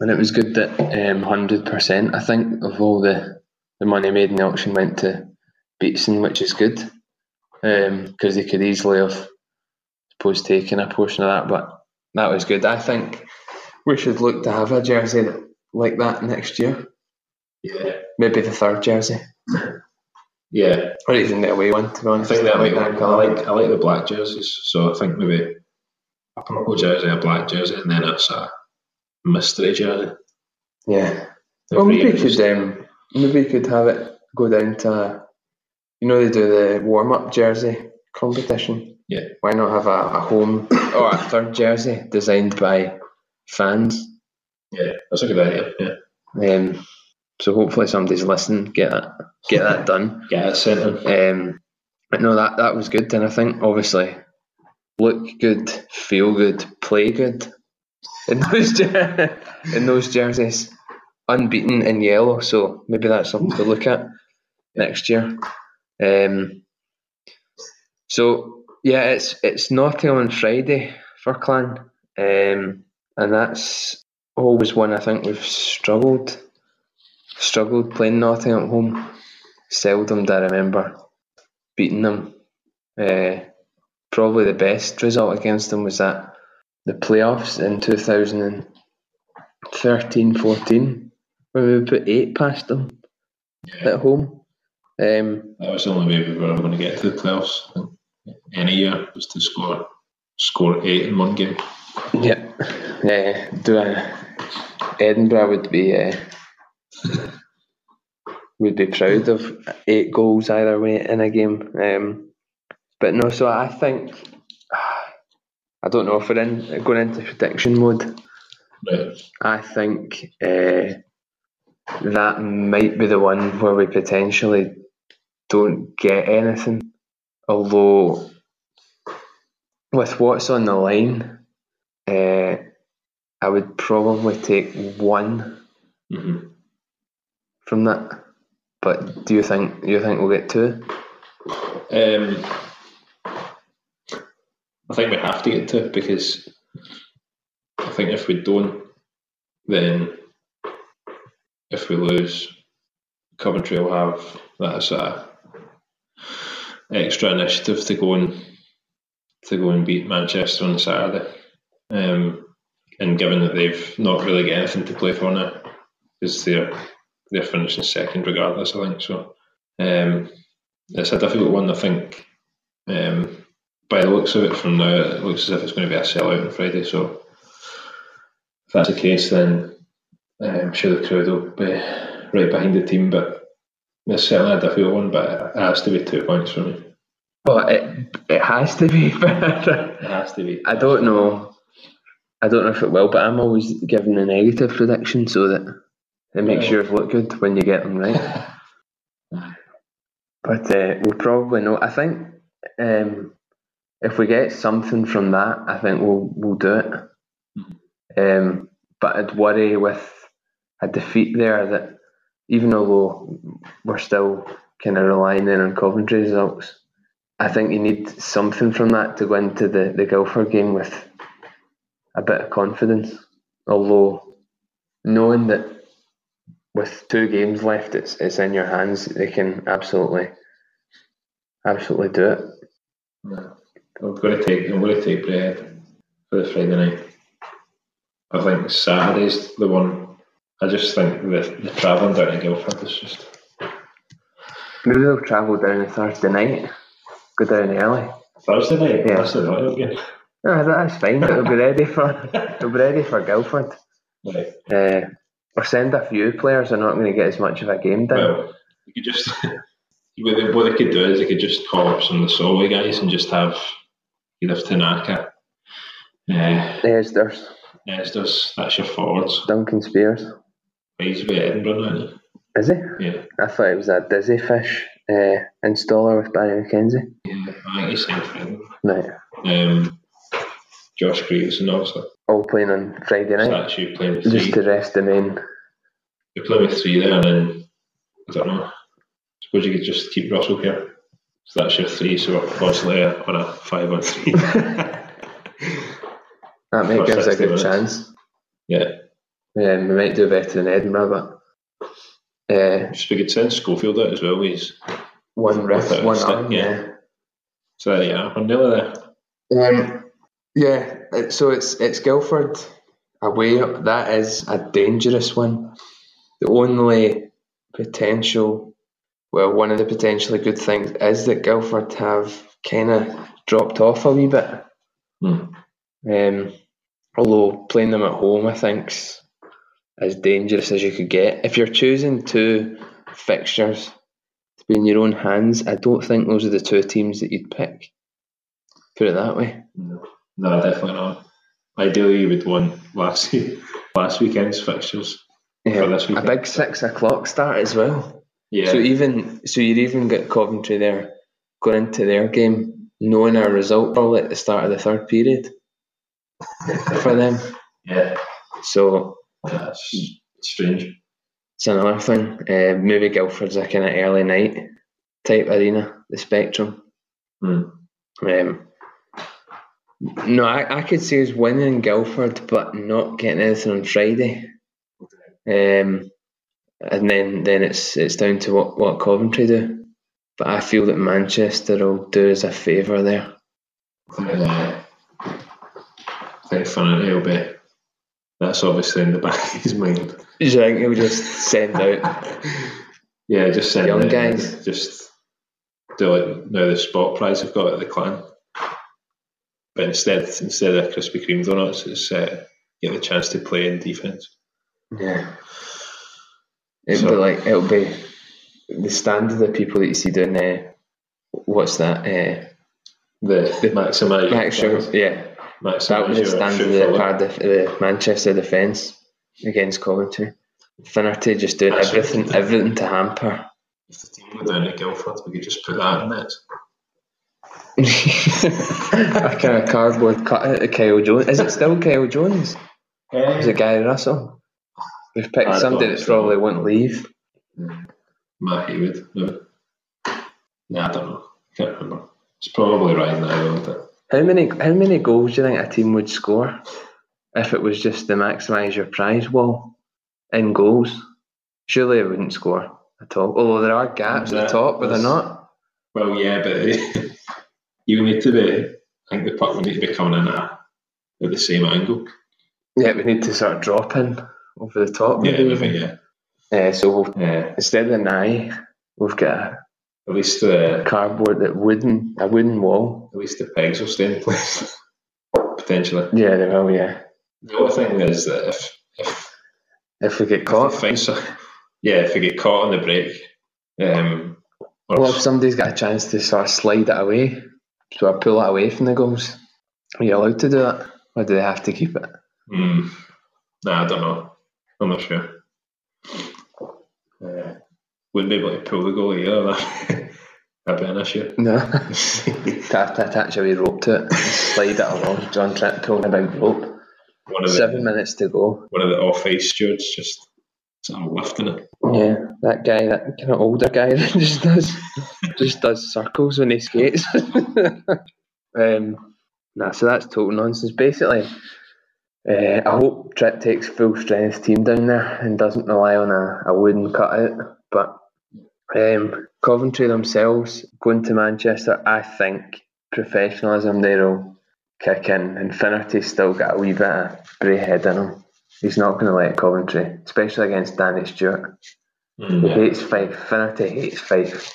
And it was good that um, 100%, I think, of all the, the money made in the auction went to Beatson, which is good. Because um, they could easily have, suppose, taken a portion of that, but that was good. I think we should look to have a jersey like that next year.
Yeah.
Maybe the third jersey.
Yeah.
Or even the away one, to be honest.
I think that I that I like, I like the black jerseys, so I think maybe a purple jersey, a black jersey, and then it's a mystery jersey.
Yeah. Well, maybe we could, um, maybe we could have it go down to, you know, they do the warm up jersey competition.
Yeah.
Why not have a, a home or a third jersey designed by fans?
Yeah, that's a good idea. Yeah.
Um, so hopefully somebody's listening, get that, get that done.
get it sent
in. Um, but no, that that was good, and I think obviously look good, feel good, play good in those in those jerseys, unbeaten in yellow. So maybe that's something to look at next year. Um, so yeah, it's it's Nottingham on Friday for Clan, um, and that's always one I think we've struggled struggled playing Nottingham at home. Seldom do I remember beating them. Uh, probably the best result against them was that the playoffs in 2013 14 when we put eight past them yeah. at home. Um,
that was the only way we were going to get to the playoffs any year was to score score eight in one game.
Yeah, yeah. Do I, Edinburgh would be uh, would be proud of eight goals either way in a game. Um, but no, so I think I don't know if we're in going into prediction mode.
Right.
I think uh, that might be the one where we potentially don't get anything. Although, with what's on the line, uh, I would probably take one
hmm
from that. But do you think you think we'll get two?
Um, I think we have to get to because I think if we don't, then if we lose, Coventry will have that sort of extra initiative to go and to go and beat Manchester on Saturday. Um, and given that they've not really got anything to play for now, because they're they're finishing second regardless, I think so. Um, it's a difficult one. I think um, by the looks of it from now, it looks as if it's going to be a sellout on Friday. So if that's the case, then uh, I'm sure the crowd will be right behind the team. But it's certainly a difficult one, but it has to be two points for me.
But it it has to be.
It has to be.
I don't know. I don't know if it will, but I'm always giving a negative prediction so that it makes
Yeah.
yours look good when you get them right. But uh, we'll probably know. I think um, if we get something from that, I think we'll we'll do it. Um, but I'd worry with a defeat there that even although we're still kind of relying in on Coventry results, I think you need something from that to go into the, the Guildford game with a bit of confidence. Although knowing that with two games left, it's it's in your hands. They can absolutely, absolutely do it.
No. I'm going to take. I'm going to take bread for the Friday night. I think Saturday's the one. I just think the the travelling down to Guildford is just.
Maybe they'll travel down on Thursday night, go down early.
Thursday night.
Yeah.
That's Royal game.
No, that's fine. They'll be ready for they'll be ready for Guildford.
Right.
Uh, or send a few players. They're not going to get as much of a game down.
Well, you could just. what, they, what they could do is they could just call up some of the Solway guys and just have either Tanaka. Uh,
There's there's
Esdras, that's your forwards.
Duncan Spears.
He's with Edinburgh now.
Is he?
Yeah.
I thought it was that Dizzy Fish uh, installer with Barry McKenzie.
Yeah. I think he's for Edinburgh.
Right.
Um, Josh Greaves obviously.
All playing on Friday
So
night.
that's you playing with
Just
three.
to rest the main.
You're playing with three there, and then I don't know. I Suppose you could just keep Russell here. So that's your three. So we're constantly on a five on three.
That might give us a good
minutes.
chance.
yeah.
Um, we might do better than Edinburgh, but uh,
Just we could send Schofield out as well. He's
one wrist, one
stick,
arm.
yeah.
Yeah.
so yeah, we're nearly there.
Um, yeah. So it's it's Guildford away. That is a dangerous one. The only potential, well, one of the potentially good things is that Guildford have kind of dropped off a wee bit.
Hmm.
Um, although playing them at home, I think's as dangerous as you could get. If you're choosing two fixtures to be in your own hands, I don't think those are the two teams that you'd pick. Put it that way.
No, no, definitely not. Ideally, you would want last last weekend's fixtures.
Yeah,
For this
a big six o'clock start as well.
Yeah,
So even so, you'd even get Coventry there going into their game, knowing our result probably at the start of the third period for them.
yeah,
So
that's strange.
it's another thing. Uh, maybe Guildford's a kind of early night type arena, the Spectrum.
Hmm.
Um, no, I, I could see us winning Guildford, but not getting anything on Friday. Um, and then, then it's it's down to what, what Coventry do. But I feel that Manchester will do us a favour there.
I think Finnerty will be. That's obviously in the back of his mind.
Do you think he'll just send out?
Yeah, just send
Young guys.
Just do it now. The spot prize I've got at the clan. but instead instead of Krispy Kreme donuts, it's uh, get the chance to play in defence.
Yeah. It'll
So-
be like it'll be the standard of people that you see doing uh, what's that? Uh,
The, the maximise your-
extra yeah.
maximise
That was the standard of the. Cardiff the Manchester defence against Coventry. Finnerty just doing
That's
everything
right.
everything to hamper.
If the team were down at Guildford, we could just put that in it.
a kind of cardboard cut out of Kyle Jones. Is it still Kyle Jones? Is it Gary Russell? We've picked
I
somebody probably won't leave. Mm.
Matt Haywood. No. Nah, I don't know. Can't remember. It's probably right now, though, but
How many how many goals do you think a team would score if it was just to maximise your prize wall in goals? Surely it wouldn't score at all. Although there are gaps at the top, but they're not.
well, yeah, but you need to be. I think the puck would need to be coming in at, at the same angle.
Yeah, we need to sort of drop in over the top.
Yeah,
Maybe
yeah.
Uh, so we'll,
Yeah.
instead of an eye, we've got a
At least the
cardboard that wooden a wooden wall.
at least the pegs will stay in place. Potentially.
Yeah, they will. Yeah,
The other thing is that if if
if we get caught.
find so, yeah, if we get caught on the break, um, or
Well, if somebody's got a chance to sort of slide it away, so I pull it away from the goals, are you allowed to do that? Or do they have to keep it?
Hmm. Nah, I don't know. I'm not sure. Uh, wouldn't be able to pull the goal either. That'd be an issue.
No. to have to attach a wee rope to it slide it along. John Trent pulling a big rope.
One of the
Seven minutes to go.
one of the off ice stewards just sort of lifting it.
Yeah, that guy, that kind of older guy that just does just does circles when he skates. um, nah, so that's total nonsense. Basically, uh, I hope Trick takes full strength team down there and doesn't rely on a, a wooden cutout. But um, Coventry themselves going to Manchester, I think professionalism there will kick in, and Finnerty's still got a wee bit of Braehead in him. He's not going to let Coventry, especially against Danny Stewart. He hates Fife. Finnerty hates Fife.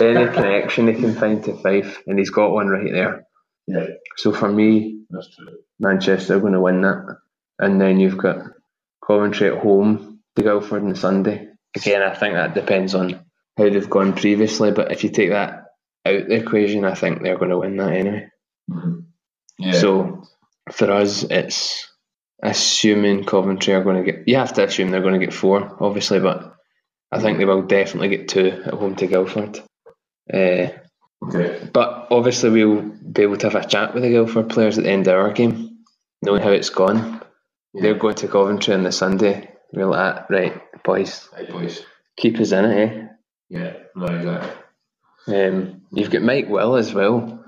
Any connection he can find to Fife, and he's got one right there.
Yeah,
So for me,
that's true.
Manchester are going to win that. And then you've got Coventry at home to Guildford on Sunday. Again, I think that depends on how they've gone previously, but if you take that out the equation, I think they're going to win that anyway.
Mhm. Yeah.
So for us, it's assuming Coventry are going to get. You have to assume they're going to get four, obviously, but I think they will definitely get two at home to Guildford. Uh,
okay.
but obviously, we'll be able to have a chat with the Guildford players at the end of our game, knowing how it's gone. They're going to Coventry on the Sunday. We're like, "Ah, right, boys,
Hey boys.
keep us in it, eh?
Yeah. No, exactly.
Um, you've got Mike Will as well,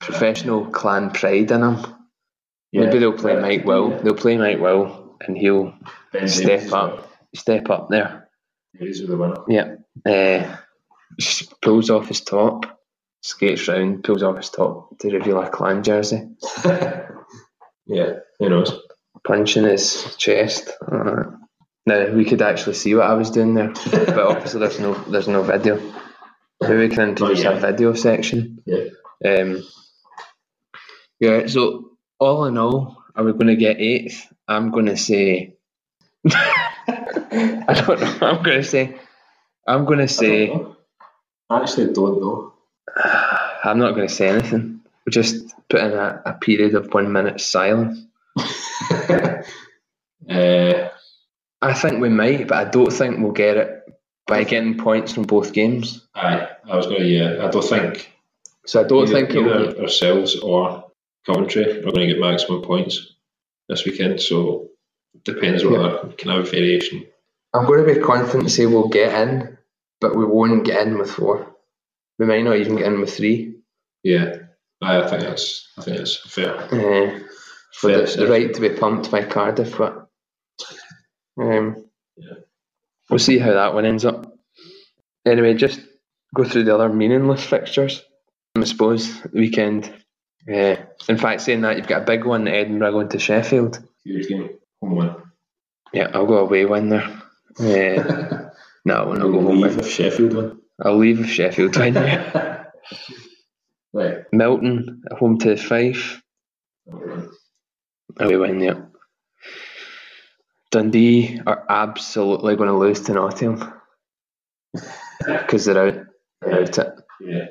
professional clan pride in him. Maybe they'll play Mike Will. They'll play Mike Will, and he'll
Ben
step up,
well.
step up there.
Are the winner.
Yeah. Uh, pulls off his top, skates round, pulls off his top to reveal a clan jersey,
yeah. Who knows?
punching his chest. Uh, now we could actually see what I was doing there, but obviously there's no there's no video. Maybe we can introduce
yeah.
a video section.
Yeah.
Um, yeah. So all in all, are we going to get eighth? I'm going to say. I don't know. I'm going to say. I'm going to
I
say.
don't know. I actually don't know.
I'm not going to say anything. We'll just put in a, a period of one minute silence.
uh,
I think we might, but I don't think we'll get it by getting points from both games.
aye, I was going to. Yeah, I don't think.
So I don't
either,
think
either
be,
ourselves or Coventry are going to get maximum points this weekend. So it depends whether we can have variation.
I'm going to be confident to say we'll get in, but we won't get in with four. We might not even get in with three.
Yeah, I think that's. I think that's fair.
Uh, for
Fair
the, the right to be pumped by Cardiff, but um,
Yeah.
we'll see how that one ends up. Anyway, just go through the other meaningless fixtures. I suppose the weekend. Uh, in fact, saying that you've got a big one, Edinburgh going to Sheffield.
Huge game, home win.
Yeah, I'll go away win there. Uh, no, I won't. Go home
leave
win.
Sheffield win.
I'll leave if Sheffield win.
Right.
Milton at home to Fife. Away win, yeah. Dundee are absolutely going to lose to Nottingham because they're out. They're out it.
Yeah.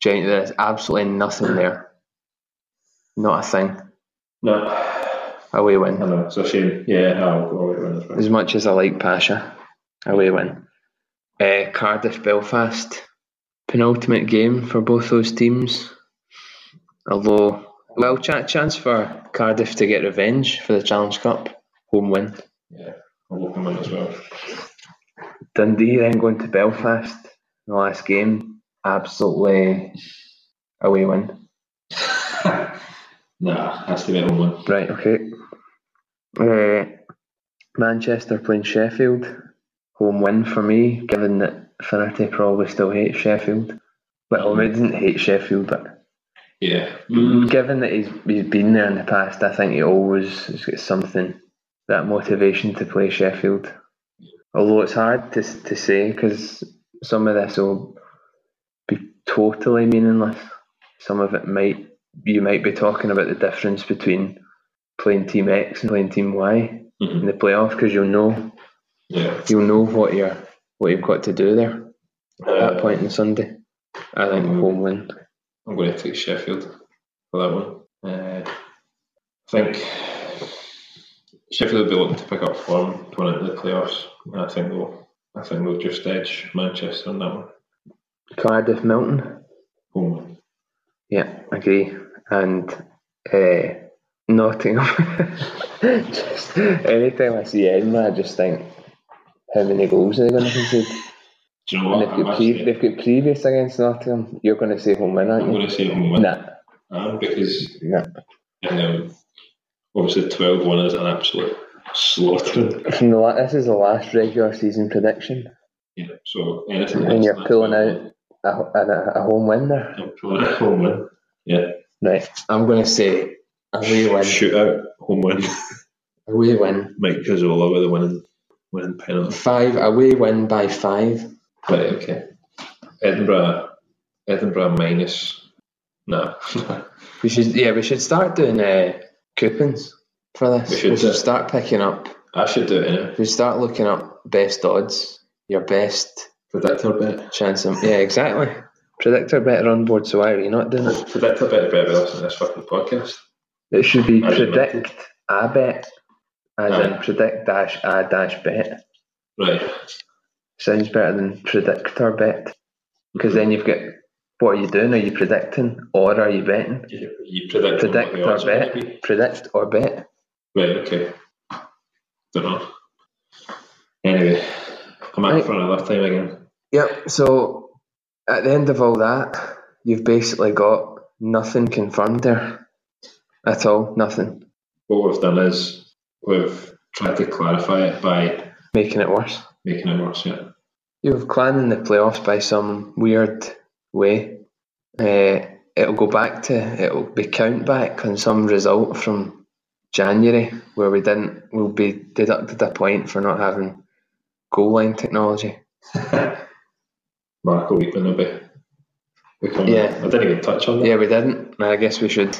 Giant, there's absolutely nothing there. Not a thing.
No.
Away win.
I know, it's a shame. Yeah, I'll go away with it.
As much as I like Pacha, away win. Uh, Cardiff Belfast, penultimate game for both those teams. Although, well, ch- chance for Cardiff to get revenge for the Challenge Cup, home win.
Yeah, I'll look them in as well.
Dundee then going to Belfast in the last game, absolutely away win.
nah, has to be a home win.
Right, okay. Uh, Manchester playing Sheffield, home win for me, given that Finnerty probably still hates Sheffield. Well, he didn't hate Sheffield, but
Yeah.
given that he's he's been there in the past, I think he always has got something that motivation to play Sheffield. Although it's hard to to say because some of this will be totally meaningless. Some of it might you might be talking about the difference between playing Team X and playing Team Y in
Mhm.
the playoff because you'll know
Yeah.
you'll know what you're what you've got to do there at
Uh,
that point on Sunday. I think
Mm.
home win.
I'm going to take Sheffield for that one. Uh, I think Sheffield will be looking to pick up form going into the playoffs. And I think they'll, I think they'll just edge Manchester on that one.
Cardiff Milton.
Home win.
Yeah, agree. And uh, Nottingham. just anytime I see Edinburgh, I just think, how many goals are they going to concede?
Do you know
And
what?
they've
I'm,
got, pre-
actually,
they've got previous against Nottingham. You're going to say home win,
I'm
aren't you?
going to say home win.
Nah,
Um, because
nah.
um, obviously 12 1 is an absolute slaughtering.
From the this is the last regular season prediction,
Yeah, so anything
and you're
than
pulling out a, a, a home win there.
I'm pulling out home win. Yeah,
Right, I'm going to say a away win.
shootout, home win.
Away win.
Mike Cazzola with a winning, winning penalty.
Five away win by five.
Right, okay. Edinburgh, Edinburgh minus. No.
We should yeah we should start doing uh, coupons for this.
We
We
should
should, start picking up.
I should do it anyway.
We should start looking up best odds. Your best
Predictor bet.
chance of yeah exactly. Predictor better on board. So why are you not doing it?
Predictor better better listen to this fucking podcast.
It should be
I
predict a bet, as
Aye.
in predict dash a dash bet.
Right.
Sounds better than predictor bet because then you've got what are you doing? Are you predicting or are you betting?
You, you predict
Predict or
odds are going to
bet.
be.
Predict or bet.
Right, okay. Don't know. Anyway, come out
Right.
for another time again.
Yep. So at the end of all that, you've basically got nothing confirmed there at all. Nothing.
What we've done is we've tried to clarify it by
Making it worse.
making it worse. Yeah.
You've planned the playoffs by some weird way. Uh, it'll go back to it'll be count back on some result from January where we didn't. We'll be deducted a point for not having goal line technology.
Marco Wiikman will be. becoming-
Yeah.
I didn't even touch on that.
Yeah, we didn't. I guess we should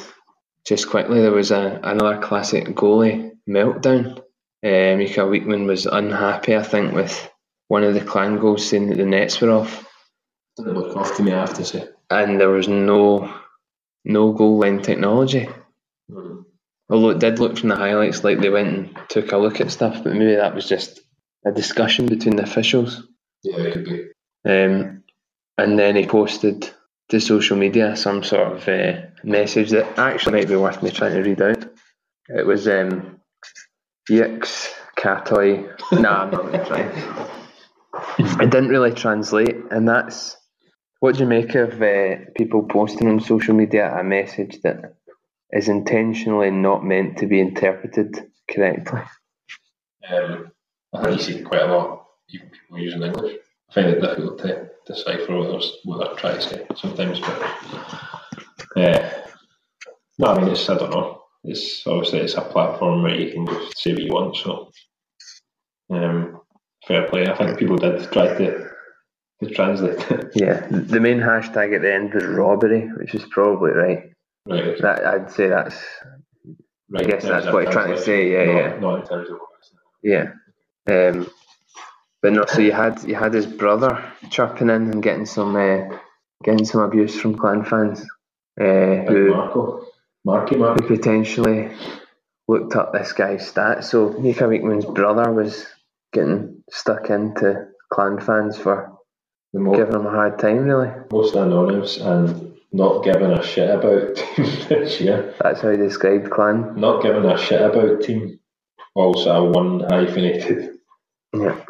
just quickly. There was a another classic goalie meltdown. Uh, Miika Wiikman was unhappy, I think, with one of the clan goals, saying that the nets were off,
Didn't look off to me, I have to say.
and there was no no goal line technology.
Mm.
Although it did look from the highlights like they went and took a look at stuff, but maybe that was just a discussion between the officials.
Yeah, it could be.
Um, and then he posted to social media some sort of uh, message that actually might be worth me trying to read out. It was um, Yix, Catoy. Nah, I'm not going to try. It didn't really translate, and that's what do you make of uh, people posting on social media a message that is intentionally not meant to be interpreted correctly?
Um, I think you see quite a lot of people using English. I find it difficult to decipher what they're, what they're trying to say sometimes. But uh, no, I mean, it's, I don't know. It's obviously it's a platform where you can just say what you want. So um, fair play. I think people did try to to translate it.
Yeah, the main hashtag at the end was robbery, which is probably right.
right.
That I'd say that's
Right,
I guess that's what you're trying to say, yeah,
not,
yeah.
Not in terms of
Yeah. Um, but no, so you had you had his brother chirping in and getting some uh, getting some abuse from clan fans uh, who
Marco, Marky Mark.
who potentially looked up this guy's stats. So Miika Wiikman's brother was getting stuck into clan fans for
The mo-
giving him a hard time. Really,
most anonymous and not giving a shit about team this year.
that's how he described clan.
Not giving a shit about team. Also a one hyphenated.
Yeah,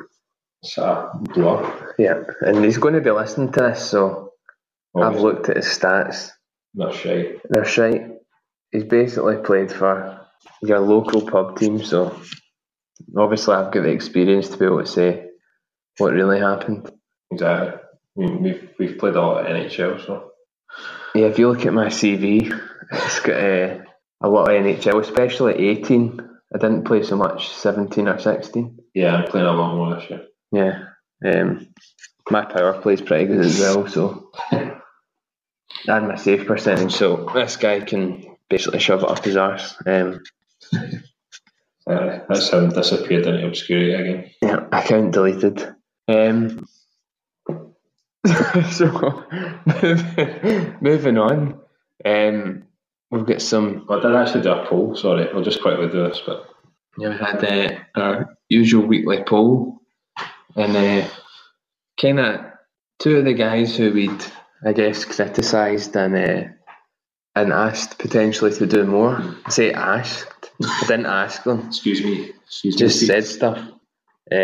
It's a blur.
yeah, and he's going to be listening to this. So I've looked at his stats.
Not shy.
They're shite. He's basically played for your local pub team, so obviously I've got the experience to be able to say what really happened.
Exactly. I mean, we've we've played a lot of NHL, so
Yeah, if you look at my CV, it's got uh, a lot of NHL, especially 18. I didn't play so much 17 or 16.
yeah, I'm playing a lot more this year.
Yeah. Um, my power play is pretty good as well, so. And my save percentage, so this guy can basically shove it up his arse. Um,
Uh, that's him disappeared into obscurity again.
Yeah, account deleted. Um, so, moving on, um, we've got some.
I did actually do a poll. Sorry, I'll just quickly do this, but
Yeah, we had uh, our usual weekly poll, and uh, kind of two of the guys who we'd, I guess, criticised and uh, and asked potentially to do more. I say asked. I didn't ask them.
excuse me, excuse
Just
me.
said stuff. Uh,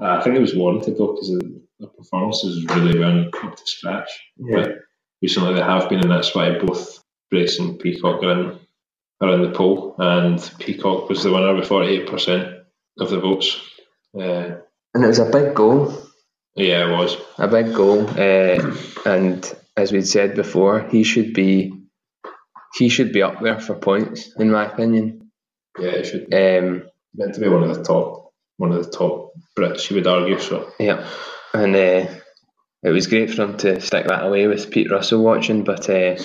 Uh, I think it was warranted though because the, the performances really weren't up to scratch.
yeah.
But recently they have been, and that's why both Brace and Peacock are in, are in the poll. And Peacock was the winner with 48% of the votes. Uh,
And it was a big goal.
yeah, it was.
a big goal, uh, and as we'd said before, he should be he should be up there for points, in my opinion.
Yeah, it should
Um,
meant to be one of the top, one of the top Brits, you would argue. So
yeah, and uh, it was great for him to stick that away with Pete Russell watching. But uh,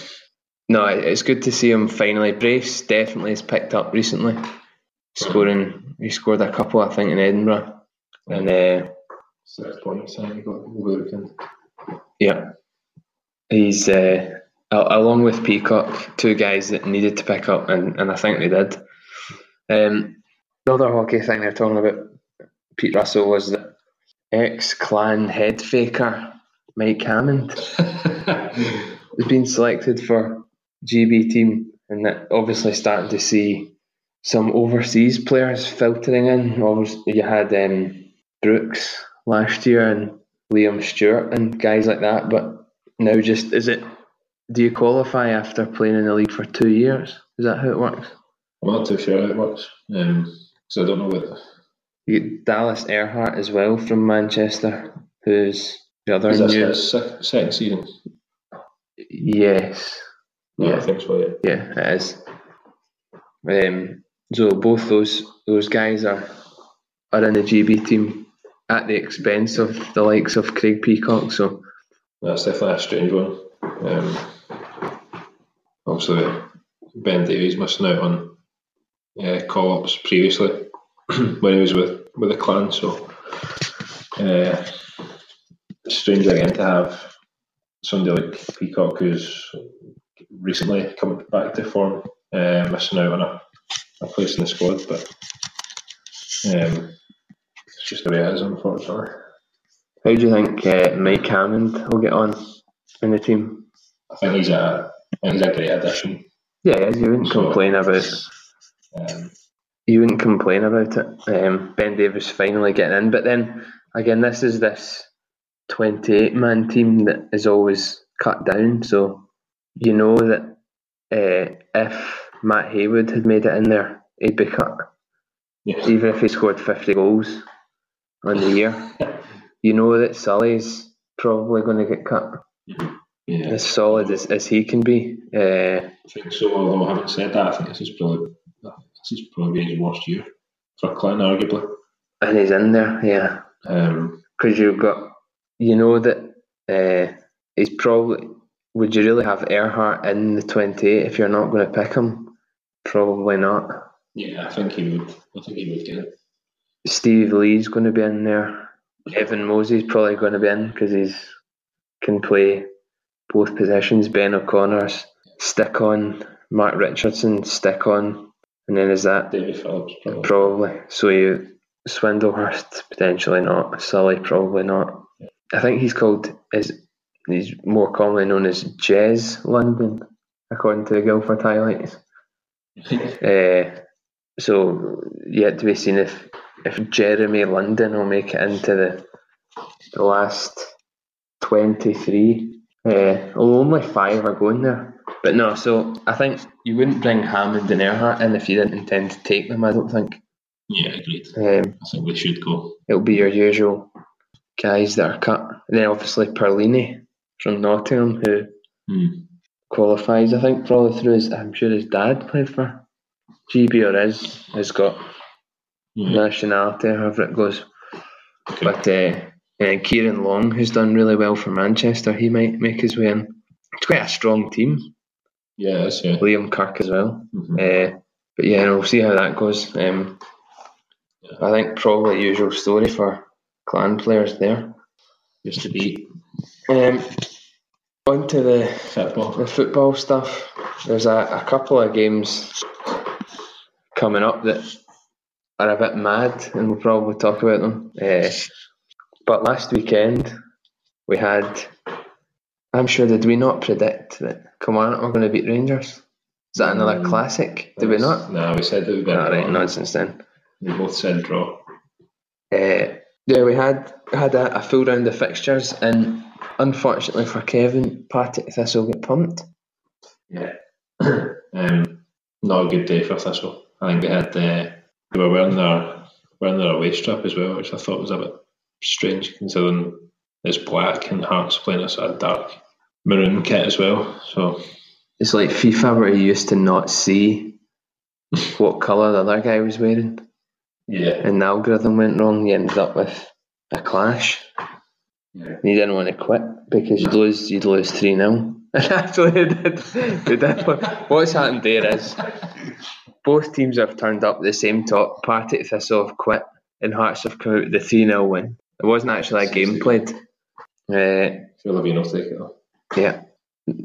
no, it's good to see him finally. Brace definitely has picked up recently, scoring. He scored a couple, I think, in Edinburgh, and uh,
six points, I think he got over the weekend.
Yeah. He's uh, along with Peacock, two guys that needed to pick up, and, and I think they did. Um, the other hockey thing they're talking about, Pete Russell, was the ex clan head faker Mike Hammond has been selected for GB team, and that obviously starting to see some overseas players filtering in. Obviously, you had um, Brooks last year and Liam Stewart and guys like that, but now just is it? Do you qualify after playing in the league for two years? Is that how it works?
I'm not too sure how it works, um, so I don't know what.
You get Dallas Ehrhardt as well from Manchester, who's the other new.
second season?
Yes,
Yeah,
Yeah.
I think so. Yeah.
yeah, it is. Um, so both those those guys are are in the GB team at the expense of the likes of Craig Peacock. So
That's definitely a strange one. Um, obviously, Ben Davies missing out on uh, call ups previously when he was with, with the clan. So, uh, strange again to have somebody like Peacock who's recently come back to form uh, missing out on a, a place in the squad. But um, it's just the way it is, unfortunately.
how do you think uh, Mike Hammond will get on in the team?
I think he's a, I think he's a great addition.
Yeah, you wouldn't
So-
complain about
Um,
you wouldn't complain about it. Um, ben Davies finally getting in, but then again, this is this twenty-eight man team that is always cut down. So you know that uh, if Matt Haywood had made it in there, he'd be cut,
yeah.
even if he scored fifty goals on the year. You know that Sully's probably going to get cut.
Yeah,
As solid as, as he can be. Uh,
I think so. Although having said that, I think this is probably this is probably his worst year for Clinton, arguably.
and he's in there, yeah.
Um,
because you've got you know that uh, he's probably would you really have Ehrhardt in the 28 if you're not going to pick him Probably not.
Yeah, I think he would. I think he would get it.
Steve Lee's going to be in there. Evan Mosey's probably going to be in because he's can play both positions. Ben O'Connor's stick on. Mark Richardson stick on. And then is that
Davy Phillips probably.
probably so you Swindlehurst potentially not. Sully probably not. I think he's called is he's more commonly known as Jez London, according to the Guildford highlights. Uh, so yet to be seen if if Jeremy London will make it into the the last twenty three. Uh, well, only five are going there, but no. So I think you wouldn't bring Hammond and Ehrhardt in if you didn't intend to take them. I don't think.
yeah, agreed.
Um,
I think we should go.
it'll be your usual guys that are cut. And then obviously Perlini from Nottingham who
Hmm.
qualifies. I think probably through his. I'm sure his dad played for GB or is has got nationality, however it goes.
Okay.
But uh, and Kieran Long, who's done really well for Manchester, he might make his way in. It's quite a strong team.
yeah, that's yeah.
Liam Kirk as well.
Mhm.
Uh, but yeah, we'll see how that goes. Um, I think probably usual story for clan players there.
Just to be.
Um, on to the,
football.
the football stuff. There's a, a couple of games coming up that are a bit mad, and we'll probably talk about them. Uh, but last weekend we had. I'm sure did we not predict that Kilmarnock were going to beat Rangers? Is that another
Mm.
classic? Did we not?
No, we said that we'd be
All right, nonsense then.
We both said draw.
Uh, yeah, we had had a, a full round of fixtures, and unfortunately for Kevin, Partick Thistle get pumped.
Yeah. um, not a good day for Thistle. I think they had uh, they were wearing their wearing their away strip as well, which I thought was a bit strange considering it's black and Hearts playing a sort of dark maroon kit as well. So
It's like FIFA where you used to not see what colour the other guy was wearing,
yeah,
and the algorithm went wrong. You ended up with a clash.
yeah.
You didn't want to quit because you'd lose. You'd lose three 0 And actually, they did. They did. What's happened there is both teams have turned up the same top. Partick Thistle have quit, and Hearts have come out with the three 0 win. It wasn't actually a game played. Uh,
Phil Levine will take it. though.
yeah,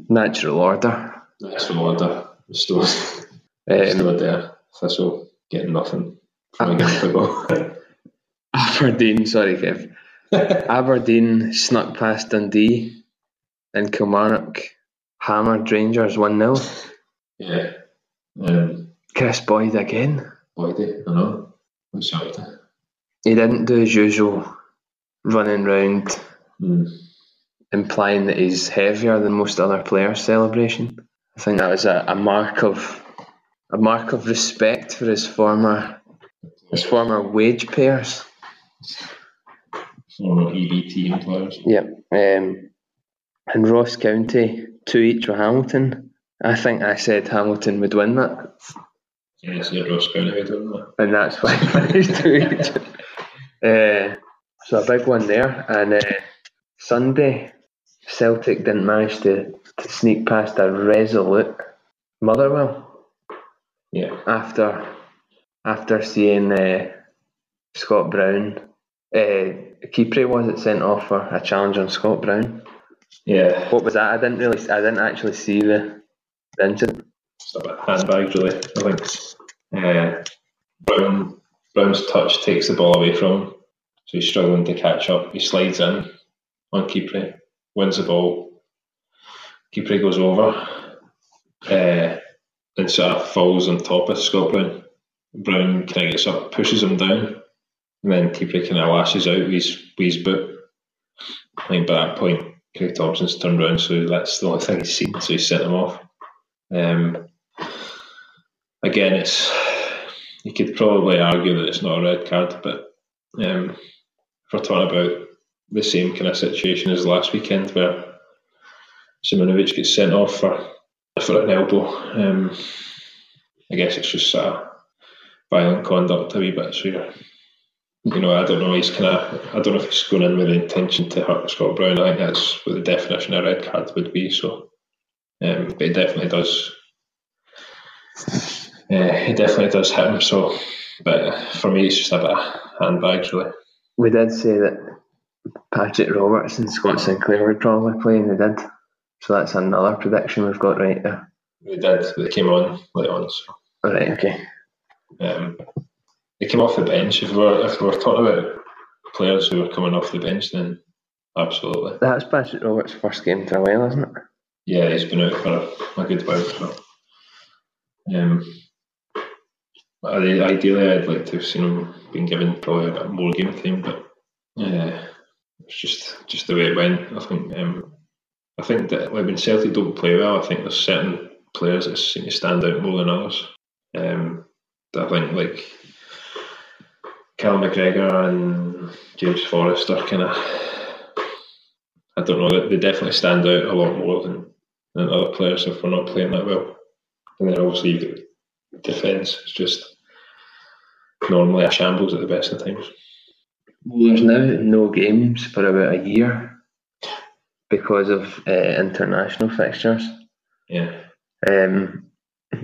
natural order.
Natural order. Still, still
Um,
there. Thistle getting nothing from a game football.
Aberdeen, sorry, Kev. Aberdeen snuck past Dundee, and Kilmarnock hammered Rangers one 0
yeah. Um,
Kris Boyd again.
Boydie, I know. What's up there?
He didn't do his usual running round
Mm.
implying that he's heavier than most other players celebration. I think that was a, a mark of a mark of respect for his former his former wage payers.
Former EBT employers.
Yep. Um, and Ross County two each with Hamilton. I think I said Hamilton would win that,
yeah, Ross County we don't know.
and that's why I finished two each. Uh, so a big one there, and uh, Sunday Celtic didn't manage to, to sneak past a resolute Motherwell.
Yeah.
after after seeing uh, Scott Brown, uh, Kipre was it sent off for a challenge on Scott Brown?
Yeah.
What was that? I didn't really, I didn't actually see the, the incident.
It's a bit handbag really. I think uh, Brown Brown's touch takes the ball away from him. So he's struggling to catch up. He slides in on Kipre, wins the ball. Kipre goes over. Uh, and sort of falls on top of Scott Brown. Brown kind of gets up, pushes him down, and then Kipre kind of lashes out with his, with his boot. I think by that point, Craig Thomson's turned around, so that's the only thing he's seen, so he sent him off. Um, again, it's you could probably argue that it's not a red card, but um, we're talking about the same kind of situation as last weekend where Simunovic gets sent off for for an elbow, um, I guess it's just of violent conduct a wee bit. So you're, you know, I don't know. He's kind of I don't know if he's going in with the intention to hurt Scott Brown. I think that's what the definition of a red card would be. So, um, but it definitely does Yeah, he definitely does hit him. So, but for me, it's just a bit of handbags, really.
We did say that Patrick Roberts and Scott Sinclair would probably play, and they did. So that's another prediction we've got right there.
We did. They came on late on. So.
All right, okay.
Um, they came off the bench. If we were if we were talking about players who were coming off the bench, then absolutely.
That's Patrick Roberts' first game for a while, isn't it?
Yeah, he's been out for a, a good while. So, um, ideally, I'd like to have seen him being given probably a bit more game time, but yeah, it's just just the way it went. I think um, I think that when Celtic don't play well, I think there's certain players that seem to stand out more than others. Um, I think like Callum McGregor and James Forrest are kind of I don't know they definitely stand out a lot more than, than other players if we're not playing that well. And then obviously defence. is just normally a shambles at the best of times.
Well, there's now no games for about a year because of uh, international fixtures.
Yeah.
Um,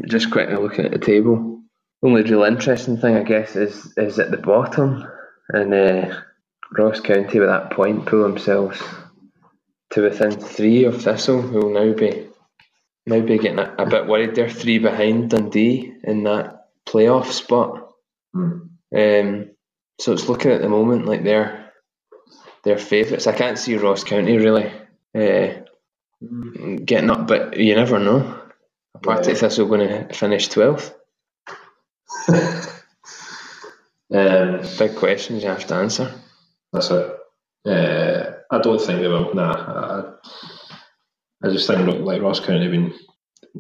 just quickly looking at the table. Only real interesting thing, I guess, is is at the bottom, and uh, Ross County with that point pull themselves to within three of Thistle, who will now be now be getting a, a bit worried. They're three behind Dundee in that playoff spot.
Hmm.
Um, so it's looking at the moment like they're they're favourites. I can't see Ross County really uh, getting up, but you never know. Partick
Yeah.
Thistle going to finish twelfth.
Um,
Big questions you have to answer.
That's it. Uh, I don't think they will. Nah, I, I just think look, like Ross County have been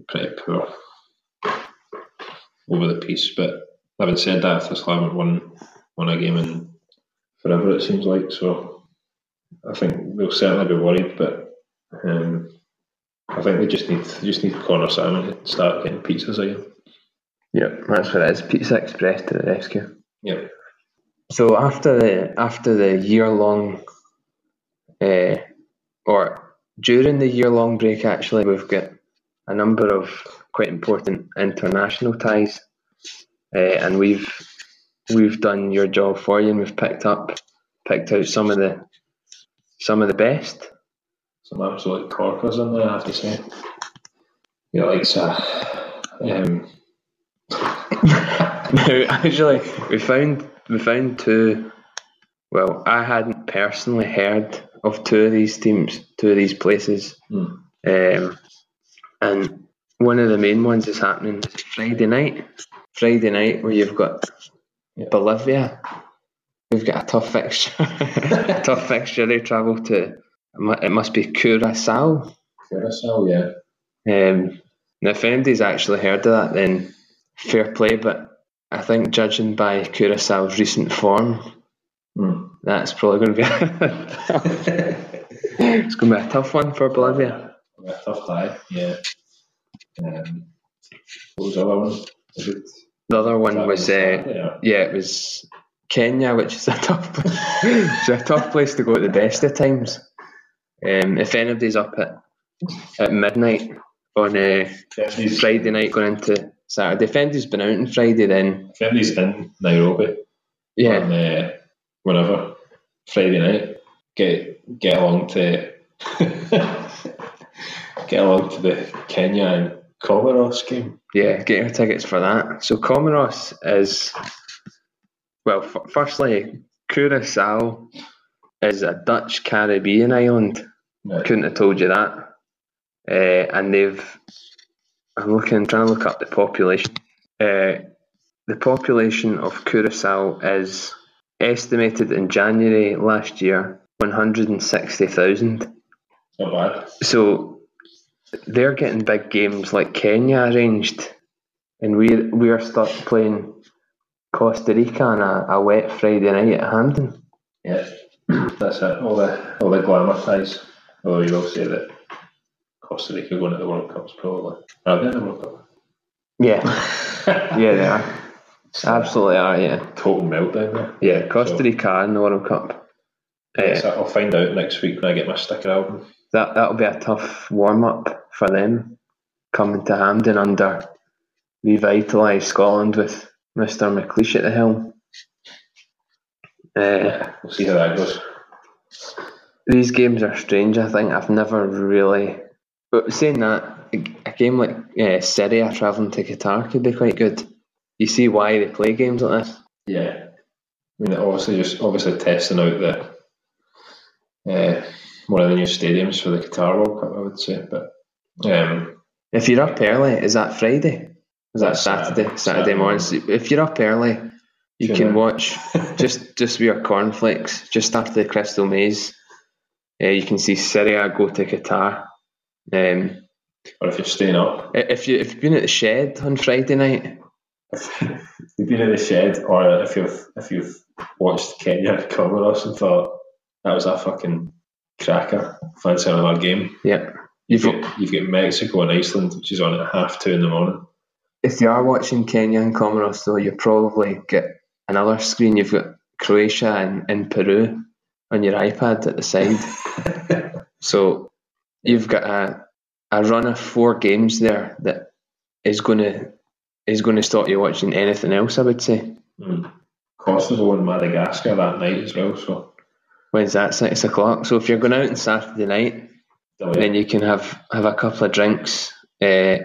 pretty poor over the piece. But having said that, Thistle haven't won won a game in forever. It seems like so. I think they'll certainly be worried, but um, I think they just need they just need Conor Sammon to start getting pizzas again.
Yep, that's what it is. Pizza Express to the rescue.
Yeah,
So after the after the year long, uh, or during the year long break, actually, we've got a number of quite important international ties, uh, and we've we've done your job for you, and we've picked up picked out some of the some of the best.
some absolute corkers in there. I have to say. You know, like uh, um,
now, actually, we found we found two. Well, I hadn't personally heard of two of these teams, two of these places,
Hmm.
um, and one of the main ones is happening Friday night. Friday night, where you've got. Bolivia. We've got a tough fixture. tough fixture. They travel to. it must be Curacao.
Curacao, yeah.
Um, now, if anybody's actually heard of that, then fair play. But I think judging by Curaçao's recent form,
Hmm.
that's probably going to be it's going to be a tough one for Bolivia.
A tough tie, yeah. Um, what was the other one?
The other one was, uh,
yeah.
yeah, it was Kenya, which is a tough, place. it's a tough place to go at the best of times. Um, if anybody's up at at midnight on uh,
If
Friday night going into Saturday, if anybody's been out on Friday, then
anybody's in Nairobi
yeah,
on uh, whenever Friday night, get get along to get along to the Kenya and Comoros game.
Yeah, get your tickets for that. So Comoros is, well, f- firstly, Curacao is a Dutch Caribbean island.
Right.
Couldn't have told you that. Uh, and they've, I'm looking, trying to look up the population. Uh, the population of Curacao is estimated in January last year 160,000.
Not bad.
So they're getting big games like Kenya arranged, and we're we're stuck playing Costa Rica on a, a wet Friday night at Hampden.
Yeah, that's it. All the all the glamour ties. Although you will say that Costa Rica going to the World Cups probably. Are they in the World Cup?
Yeah, yeah, they are. Absolutely are. Yeah,
Total meltdown there.
yeah. Costa
So-
Rica in the World Cup. Uh,
Yes, I'll find out next week when I get my sticker album.
that that'll be a tough warm up for them coming to Hampden under revitalise Scotland with Mr. McLeish at the helm. Uh,
Yeah, we'll see how that goes.
these games are strange. I think I've never really. But saying that, a, a game like uh, Syria travelling to Qatar could be quite good. You see why they play games like this.
Yeah, I mean, obviously, just obviously testing out the uh, one of the new stadiums for the Qatar World Cup, I would say. But um,
If you're up early, is that Friday? Is that Saturday?
Saturday.
Saturday morning. If you're up early, you
Tune
can watch just just with your cornflakes just after the Crystal Maze. Uh, you can see Syria go to Qatar. Um,
or if you're staying up,
if you if you've been at the shed on Friday night,
if you've been in the shed, or if you've if you've watched Kenya and Comoros and thought that was a fucking cracker, fancy another game.
yeah,
You've
you've
got, you've got Mexico and Iceland, which is on at half two in the morning.
if you are watching Kenya and Comoros, though, you probably get another screen. You've got Croatia and, and Peru on your iPad at the side. so you've got a, a run of four games there that is going to is going to stop you watching anything else. I would say.
Mm. Kosovo and Madagascar that night as well. So
When's that? Six o'clock. So if you're going out on Saturday night, then you can have have a couple of drinks uh,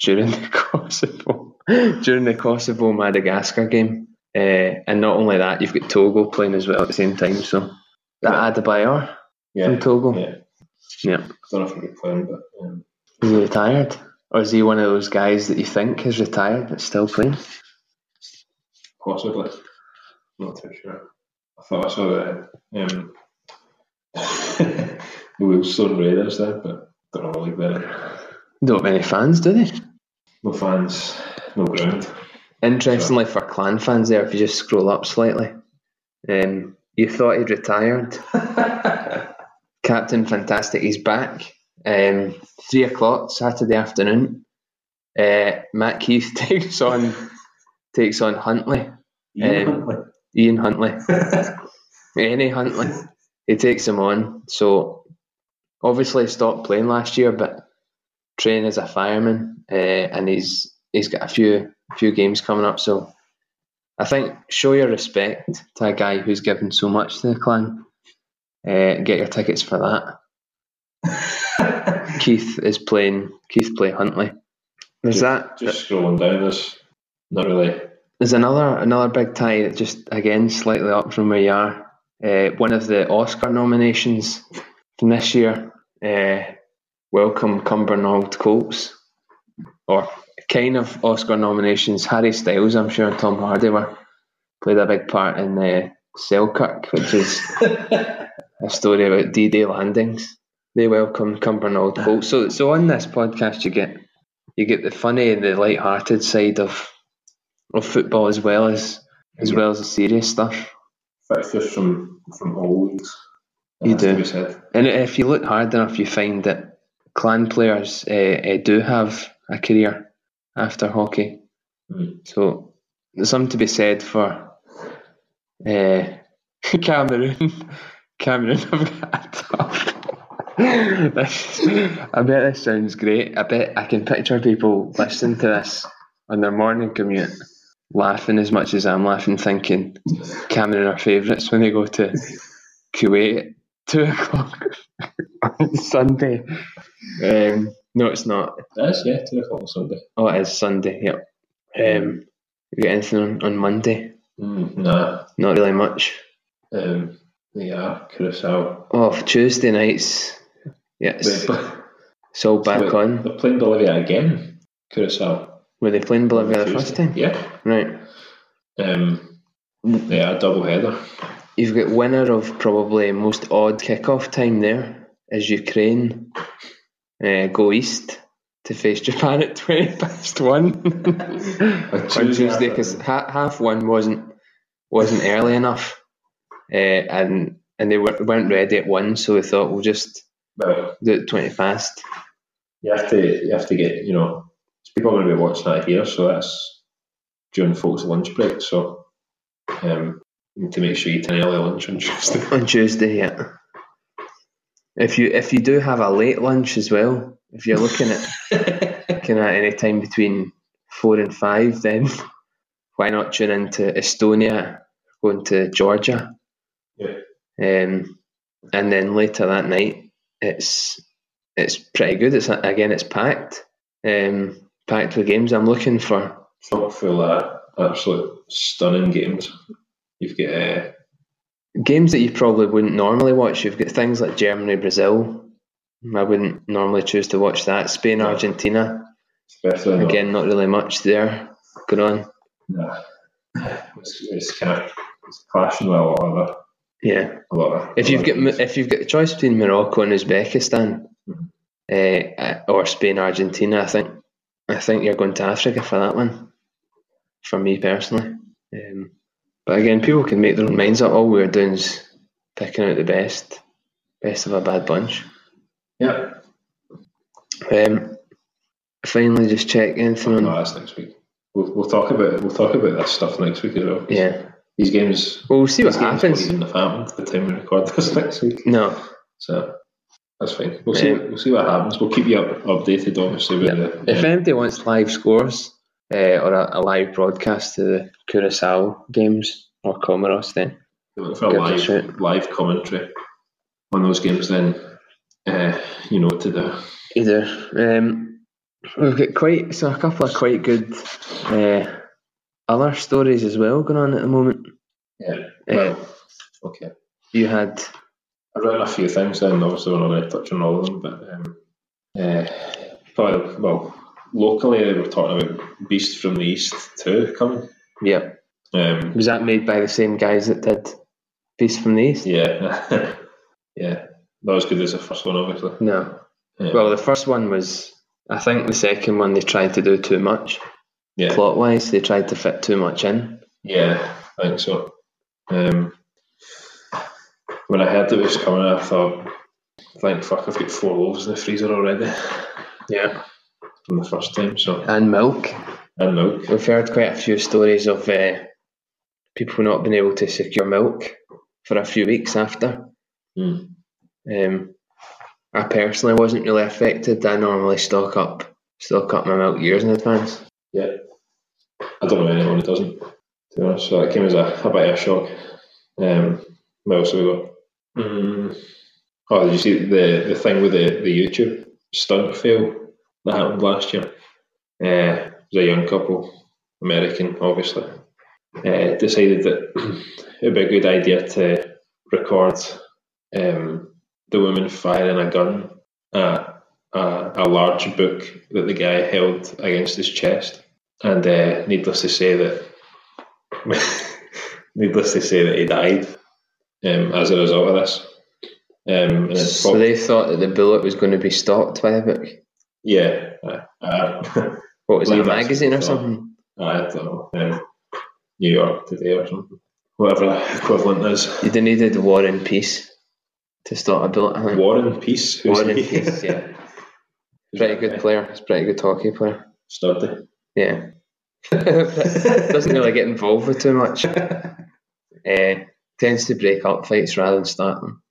during the Kosovo during the Kosovo Madagascar game. Uh, and not only that, you've got Togo playing as well at the same time. So that Adebayor
yeah,
from Togo,
yeah.
yeah,
I don't know if he'll be playing, but um,
is he retired, or is he one of those guys that you think is retired but still playing?
possibly. Not too sure. I thought I saw the um, the Wheelstone Raiders there, but don't that.
Don't many fans, do they?
No fans, no ground.
Interestingly, for clan fans, there, if you just scroll up slightly, um, you thought he'd retired. Captain Fantastic, he's back. Um, three o'clock Saturday afternoon. Uh, Matt Keith takes on takes on Huntly, Um, Ian Huntley, any Huntley. He takes him on. So obviously stopped playing last year, but training as a fireman, uh, and he's he's got a few few games coming up. So I think show your respect to a guy who's given so much to the clan. Uh, get your tickets for that. Keith is playing. Keith play Huntly. There's that.
Just scrolling down, there's not really.
There's another another big tie that just again slightly up from where you are. Uh, one of the Oscar nominations from this year. Uh, welcome Cumbernauld Colts, or kind of Oscar nominations. Harry Styles, I'm sure, and Tom Hardy were played a big part in uh, Selkirk, which is a story about D-Day landings. They welcomed Cumbernauld Colts. So, so on this podcast, you get you get the funny and the light-hearted side of of football as well as as well as the serious stuff.
Fixtures from from old.
You
has to
do.
said.
And if you look hard enough, you find that clan players uh, uh, do have a career after hockey.
Mm.
So there's something to be said for uh, Cameroon. Cameroon have got a tough. This- I bet this sounds great. I bet I can picture people listening to this on their morning commute, laughing as much as I'm laughing, thinking Cameron are favourites when they go to Kuwait at two o'clock on Sunday. Um, no, it's not.
That's yeah, two o'clock on Sunday.
Oh, it is Sunday. Yep. Um, you got anything on, on Monday?
Mm, nah.
Not really much.
Um, yeah, Curacao.
Oh, Tuesday nights. Yes, it's back
wait,
on.
They're playing Bolivia again. Curacao.
Were they playing Bolivia the first time?
Yeah.
Right.
Um, yeah, a double header.
You've got winner of probably most odd kickoff time there is Ukraine. Uh, go east to face Japan at twenty past one on Tuesday because ha- half one wasn't wasn't early enough, uh, and and they weren't weren't ready at one, so we thought we'll just
Well,
do it twenty past.
you have to you have to get you know people are going to be watching that here, so that's during folks' lunch break. So um, you need to make sure you eat an early lunch on Tuesday.
on Tuesday, yeah. If you if you do have a late lunch as well, if you're looking at kind of any time between four and five, then why not tune into Estonia, going to Georgia?
Yeah.
Um, and then later that night, it's it's pretty good. It's again, it's packed, um, packed with games. I'm looking for
full of absolute stunning games. You've got uh,
games that you probably wouldn't normally watch. You've got things like Germany, Brazil. I wouldn't normally choose to watch that. Spain,
No.
Argentina.
especially
Again, not really much there going on.
Nah. It's, it's kind of it's clashing with a lot of other,
Yeah.
a lot of.
If you've got if you've got the choice between Morocco and Uzbekistan,
Mhm.
uh, or Spain, Argentina, I think I think you're going to Africa for that one. For me personally, um, but again, people can make their own minds up. All we're doing is picking out the best, best of a bad bunch.
yeah,
Um, finally, just check anything
no,
on.
that's next week. We'll, we'll talk about we'll talk about this stuff next week as well.
Yeah,
These games.
well, we'll see what happens.
even have happened the time we record this next week.
No,
So that's fine. We'll see.
Yeah.
We'll see what happens. We'll keep you up, updated, obviously. With
Yeah.
the,
If anybody wants live scores uh, or a, a live broadcast to the Curacao games or Comoros, then
for
a
live
shout.
live commentary on those games, then uh, you know what to do.
either. Um, we've got quite so a couple of quite good uh, other stories as well going on at the moment.
Yeah.
Uh,
okay.
you had
I read a few things, and obviously we're not going to touch on all of them, but um, uh, probably, well, locally they were talking about Beast from the East too coming.
yeah.
Um,
Was that made by the same guys that did Beast from the East?
yeah, yeah, not as good as the first one, obviously.
No.
Yeah.
Well, the first one was. I think the second one they tried to do too much
yeah,
plot wise. They tried to fit too much in.
yeah, I think so. Um, when I heard it was coming, I thought, thank fuck, I've got four loaves in the freezer already
Yeah.
from the first time. So
And milk.
and milk.
We've heard quite a few stories of uh, people not being able to secure milk for a few weeks after.
Hmm.
Um, I personally wasn't really affected. I normally stock up stock up my milk years in advance.
Yeah. I don't know anyone who doesn't, to be honest. So that came as a, a bit of a shock. Um, what else have we got? Mm, oh, did you see the, the thing with the, the YouTube stunt fail that happened last year? Uh, it was a young couple, American, obviously, uh, decided that it would be a good idea to record um, the woman firing a gun at a, a large book that the guy held against his chest. And uh, needless to say that, needless to say that he died um, as a result of this. Um, and
So
prob-
they thought that the bullet was going to be stopped by the book.
yeah, uh,
What was it, a magazine or something?
I don't know, um, New York Today or something, whatever the equivalent is.
You'd have needed War and Peace to stop a bullet. I think.
War and Peace. Who's
War and? Peace, yeah. Pretty good player. He's a pretty good hockey player.
Sturdy.
Yeah. Doesn't really get involved with too much. Uh, tends to break up fights rather than start them.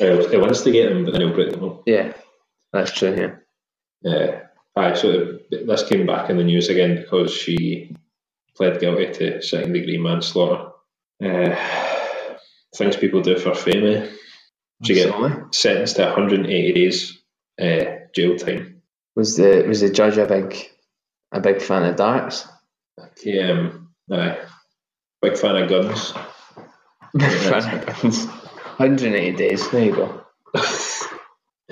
Uh, he wants to get them, but then he'll break them up.
Yeah, that's true. Yeah.
Yeah. Aye, so this came back in the news again because she pled guilty to second degree manslaughter. Uh, things people do for fame, eh? She get sentenced to 180 days uh, jail time.
Was the was the judge a big a big fan of darts?
Um, aye. Big fan of guns.
Big fan of guns. 180 days. There you go.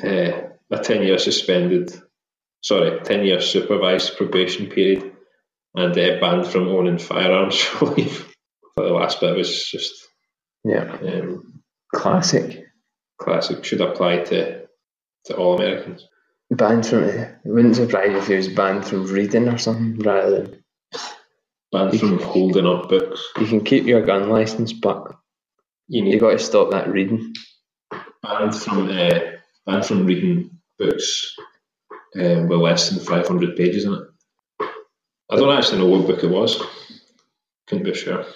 Uh, a 10 year suspended, sorry, 10 year supervised probation period and uh, banned from owning firearms for life. But the last bit was just
Yeah.
um,
Classic.
classic, should apply to, to all Americans.
Banned from. It wouldn't surprise you if he was banned from reading or something rather than.
Banned from holding up books.
You can keep your gun license, but
You
you got to stop that reading.
banned from uh, banned from reading books um, with less than 500 pages in it. I don't actually know what book it was. Couldn't be sure.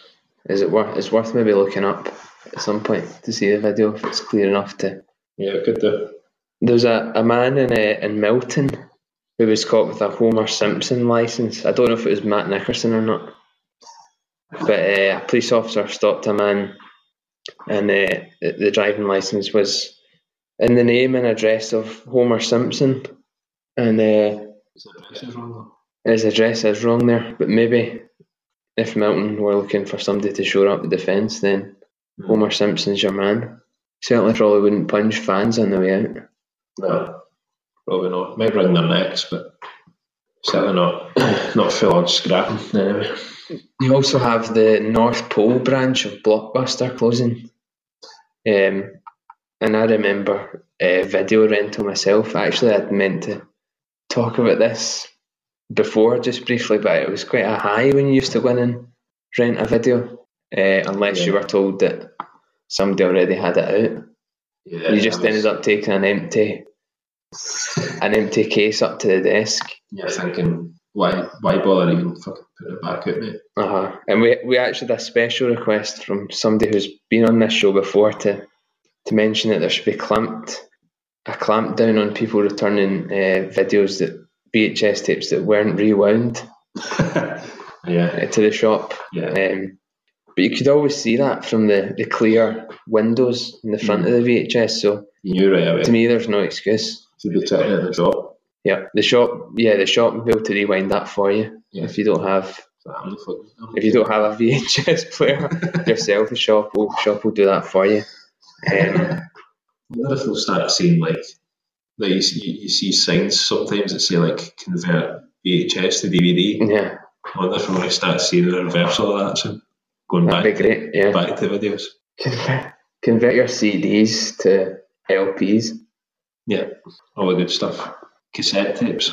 Is it worth? It's worth maybe looking up at some point to see the video if it's clear enough to.
Yeah, it could do.
There's a, a man in uh, in Milton who was caught with a Homer Simpson license. I don't know if it was Matt Nickerson or not, but uh, a police officer stopped a man, and uh, the, the driving license was in the name and address of Homer Simpson, and uh,
His address is wrong
his address is wrong there. But maybe if Milton were looking for somebody to shore up the defence, then Homer Simpson's your man. Certainly, probably wouldn't punch fans on the way out.
No, probably not. Might wring their necks, but certainly not not full on scrapping anyway.
You also have the North Pole branch of Blockbuster closing. Um, and I remember uh, video rental myself. Actually, I'd meant to talk about this before just briefly, but it was quite a high when you used to go in and rent a video, uh, unless you were told that somebody already had it out.
Yeah,
you just
was-
ended up taking an empty, an empty case up to the desk.
yeah, thinking why why bother even fucking putting it back out, mate?
Uh-huh. And we we actually had a special request from somebody who's been on this show before to to mention that there should be clamped a clamp down on people returning uh, videos that VHS tapes that weren't rewound
yeah,
uh, to the shop.
yeah.
Um, but you could always see that from the, the clear windows in the front of the VHS. So
You knew right away.
to me, there's no excuse.
to be at the shop.
Yeah, the shop. Yeah, the shop will be able to rewind that for you
Yeah.
if you don't have
I'm the fuck- I'm
if you don't have a VHS player yourself, the shop will shop will do that for you. Um,
wonder if they'll start seeing like that you see, you see signs sometimes that say like convert VHS to DVD.
yeah,
I wonder if we're going to start seeing the reversal of that soon, going
that'd be great. Yeah,
back to videos.
convert, convert your CDs to LPs.
Yeah, all the good stuff. Cassette tapes.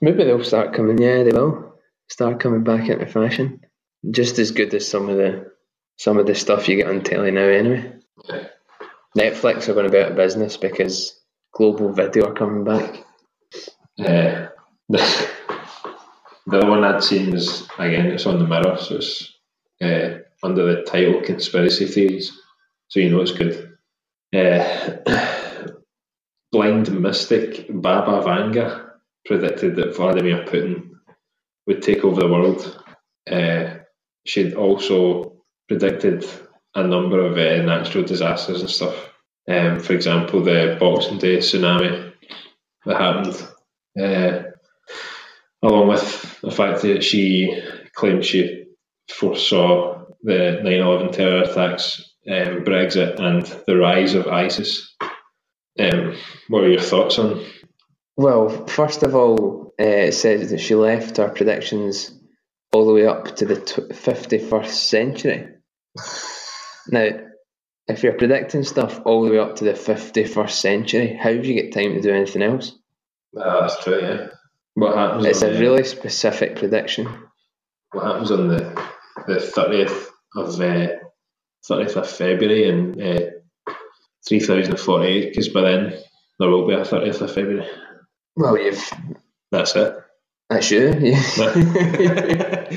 Maybe they'll start coming. Yeah, they will start coming back into fashion. Just as good as some of the some of the stuff you get on telly now. Anyway,
Yeah.
Netflix are going to be out of business because global video are coming back.
Uh, the, the one I'd seen was again it's on the mirror, so it's uh, under the title conspiracy theories, so you know it's good. Uh, blind mystic Baba Vanga predicted that Vladimir Putin would take over the world. Uh, she'd also predicted a number of uh, natural disasters and stuff. Um, for example, the Boxing Day tsunami that happened uh, along with the fact that she claimed she foresaw the 9 11 terror attacks, um, Brexit, and the rise of ISIS. Um, what are your thoughts on?
Well, first of all, uh, it says that she left her predictions all the way up to the tw- 51st century. Now, if you're predicting stuff all the way up to the 51st century, how do you get time to do anything else?
Uh, that's true, yeah. What happens?
It's a
the,
really specific prediction.
What happens on the the thirtieth of uh, thirtieth of February in uh, three thousand forty eight? Because by then there will be a thirtieth of February.
Well, you've
That's it.
that's you. Yeah.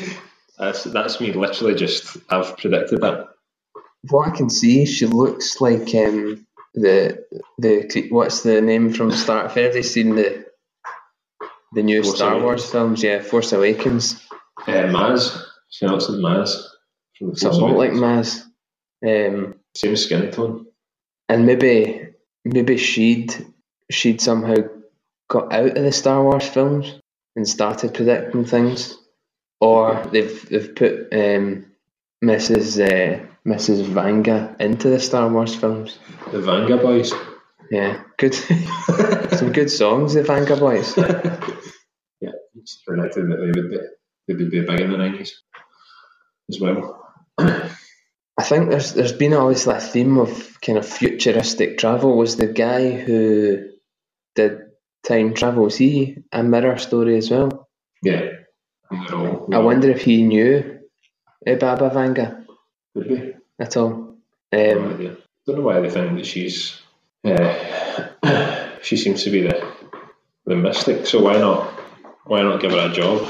that's that's me. Literally, just I've predicted that.
what I can see, she looks like um, the the what's the name from Star? If anybody's seen the the new
Force
Star
Awakens.
Wars films, yeah, Force Awakens.
Uh, Maz. She looks like Maz. The Force
Somewhat like. Maz. Um,
Same skin tone.
and maybe maybe she'd she'd somehow got out of the Star Wars films and started predicting things, or they've they've put um, Mrs. Uh, Mrs. Vanga into the Star Wars films.
The Vanga Boys.
Yeah, good. Some good songs, the Vanga Boys.
yeah, she predicted that they would be they would be big in the nineties as well.
I think there's there's been obviously a theme of kind of futuristic travel. Was the guy who did time travel? Was he a mirror story as well?
Yeah. And they're
I wonder if he knew Baba Vanga
Could be.
at all.
No
Um,
idea. Don't know why they think that she's. Uh, she seems to be the the mystic. So why not? Why not give her a job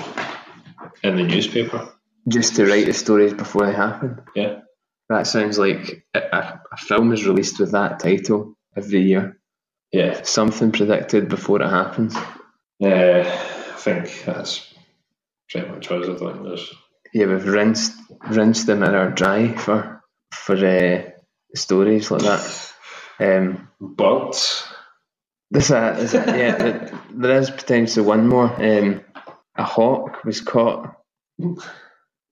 in the newspaper?
Just to write the stories before they happen.
Yeah.
That sounds like a, a, film is released with that title every year.
Yeah.
Something predicted before it happens.
Yeah, I think that's pretty much us. I think there's
Yeah, we've rinsed rinsed the mirror dry for for uh, stories like that. Um,
but
there's a yeah, there, there is potentially one more. Um, a hawk was caught.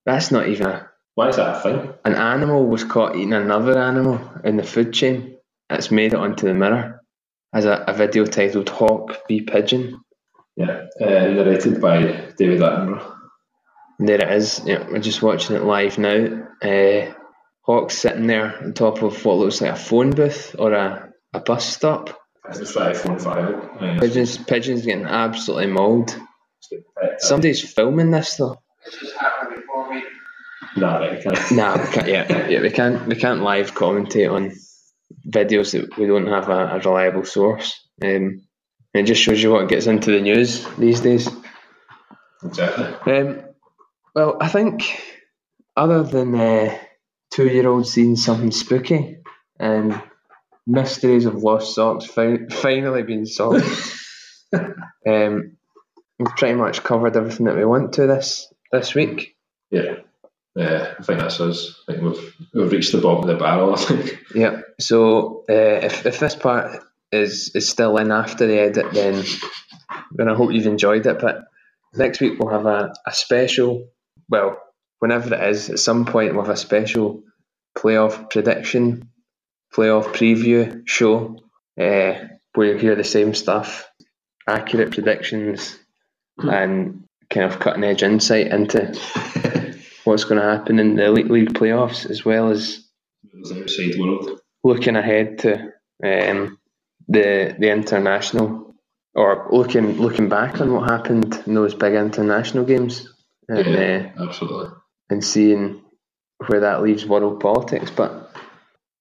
That's not even a,
why is that a thing?
an animal was caught eating another animal in the food chain. It's made it onto the mirror as a, a video titled "Hawk v Pigeon."
Yeah, uh, narrated by David Attenborough.
And there it is. Yeah, we're just watching it live now. Uh, Hawk's sitting there on top of what looks like a phone booth or a, a bus stop.
It's like iPhone five.
Pigeons, pigeons getting absolutely mauled.
just a pet-
Somebody's filming this though.
Nah, right, okay.
Nah, we can't, yeah, yeah, we can't we can't live commentate on videos that we don't have a, a reliable source. Um, it just shows you what gets into the news these days.
Exactly.
Um, well, I think other than uh, two-year-old seeing something spooky and mysteries of lost socks fi- finally being solved, um, we've pretty much covered everything that we want to this this week.
Yeah. Yeah, I think that's us. I think we've we've reached the bottom of the barrel. I think.
Yeah. So uh, if if this part is is still in after the edit, then then I hope you've enjoyed it. But next week we'll have a, a special. Well, whenever it is, at some point we'll have a special playoff prediction, playoff preview show, uh, where you hear the same stuff, accurate predictions, and kind of cutting edge insight into what's going to happen in the elite league playoffs, as well as
the outside world.
looking ahead to um, the the international or looking looking back on what happened in those big international games and
Yeah.
uh,
Absolutely.
and seeing where that leaves world politics. But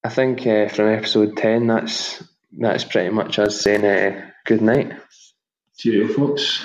I think uh, from episode ten, that's that's pretty much us saying uh, good night.
Cheerio, folks.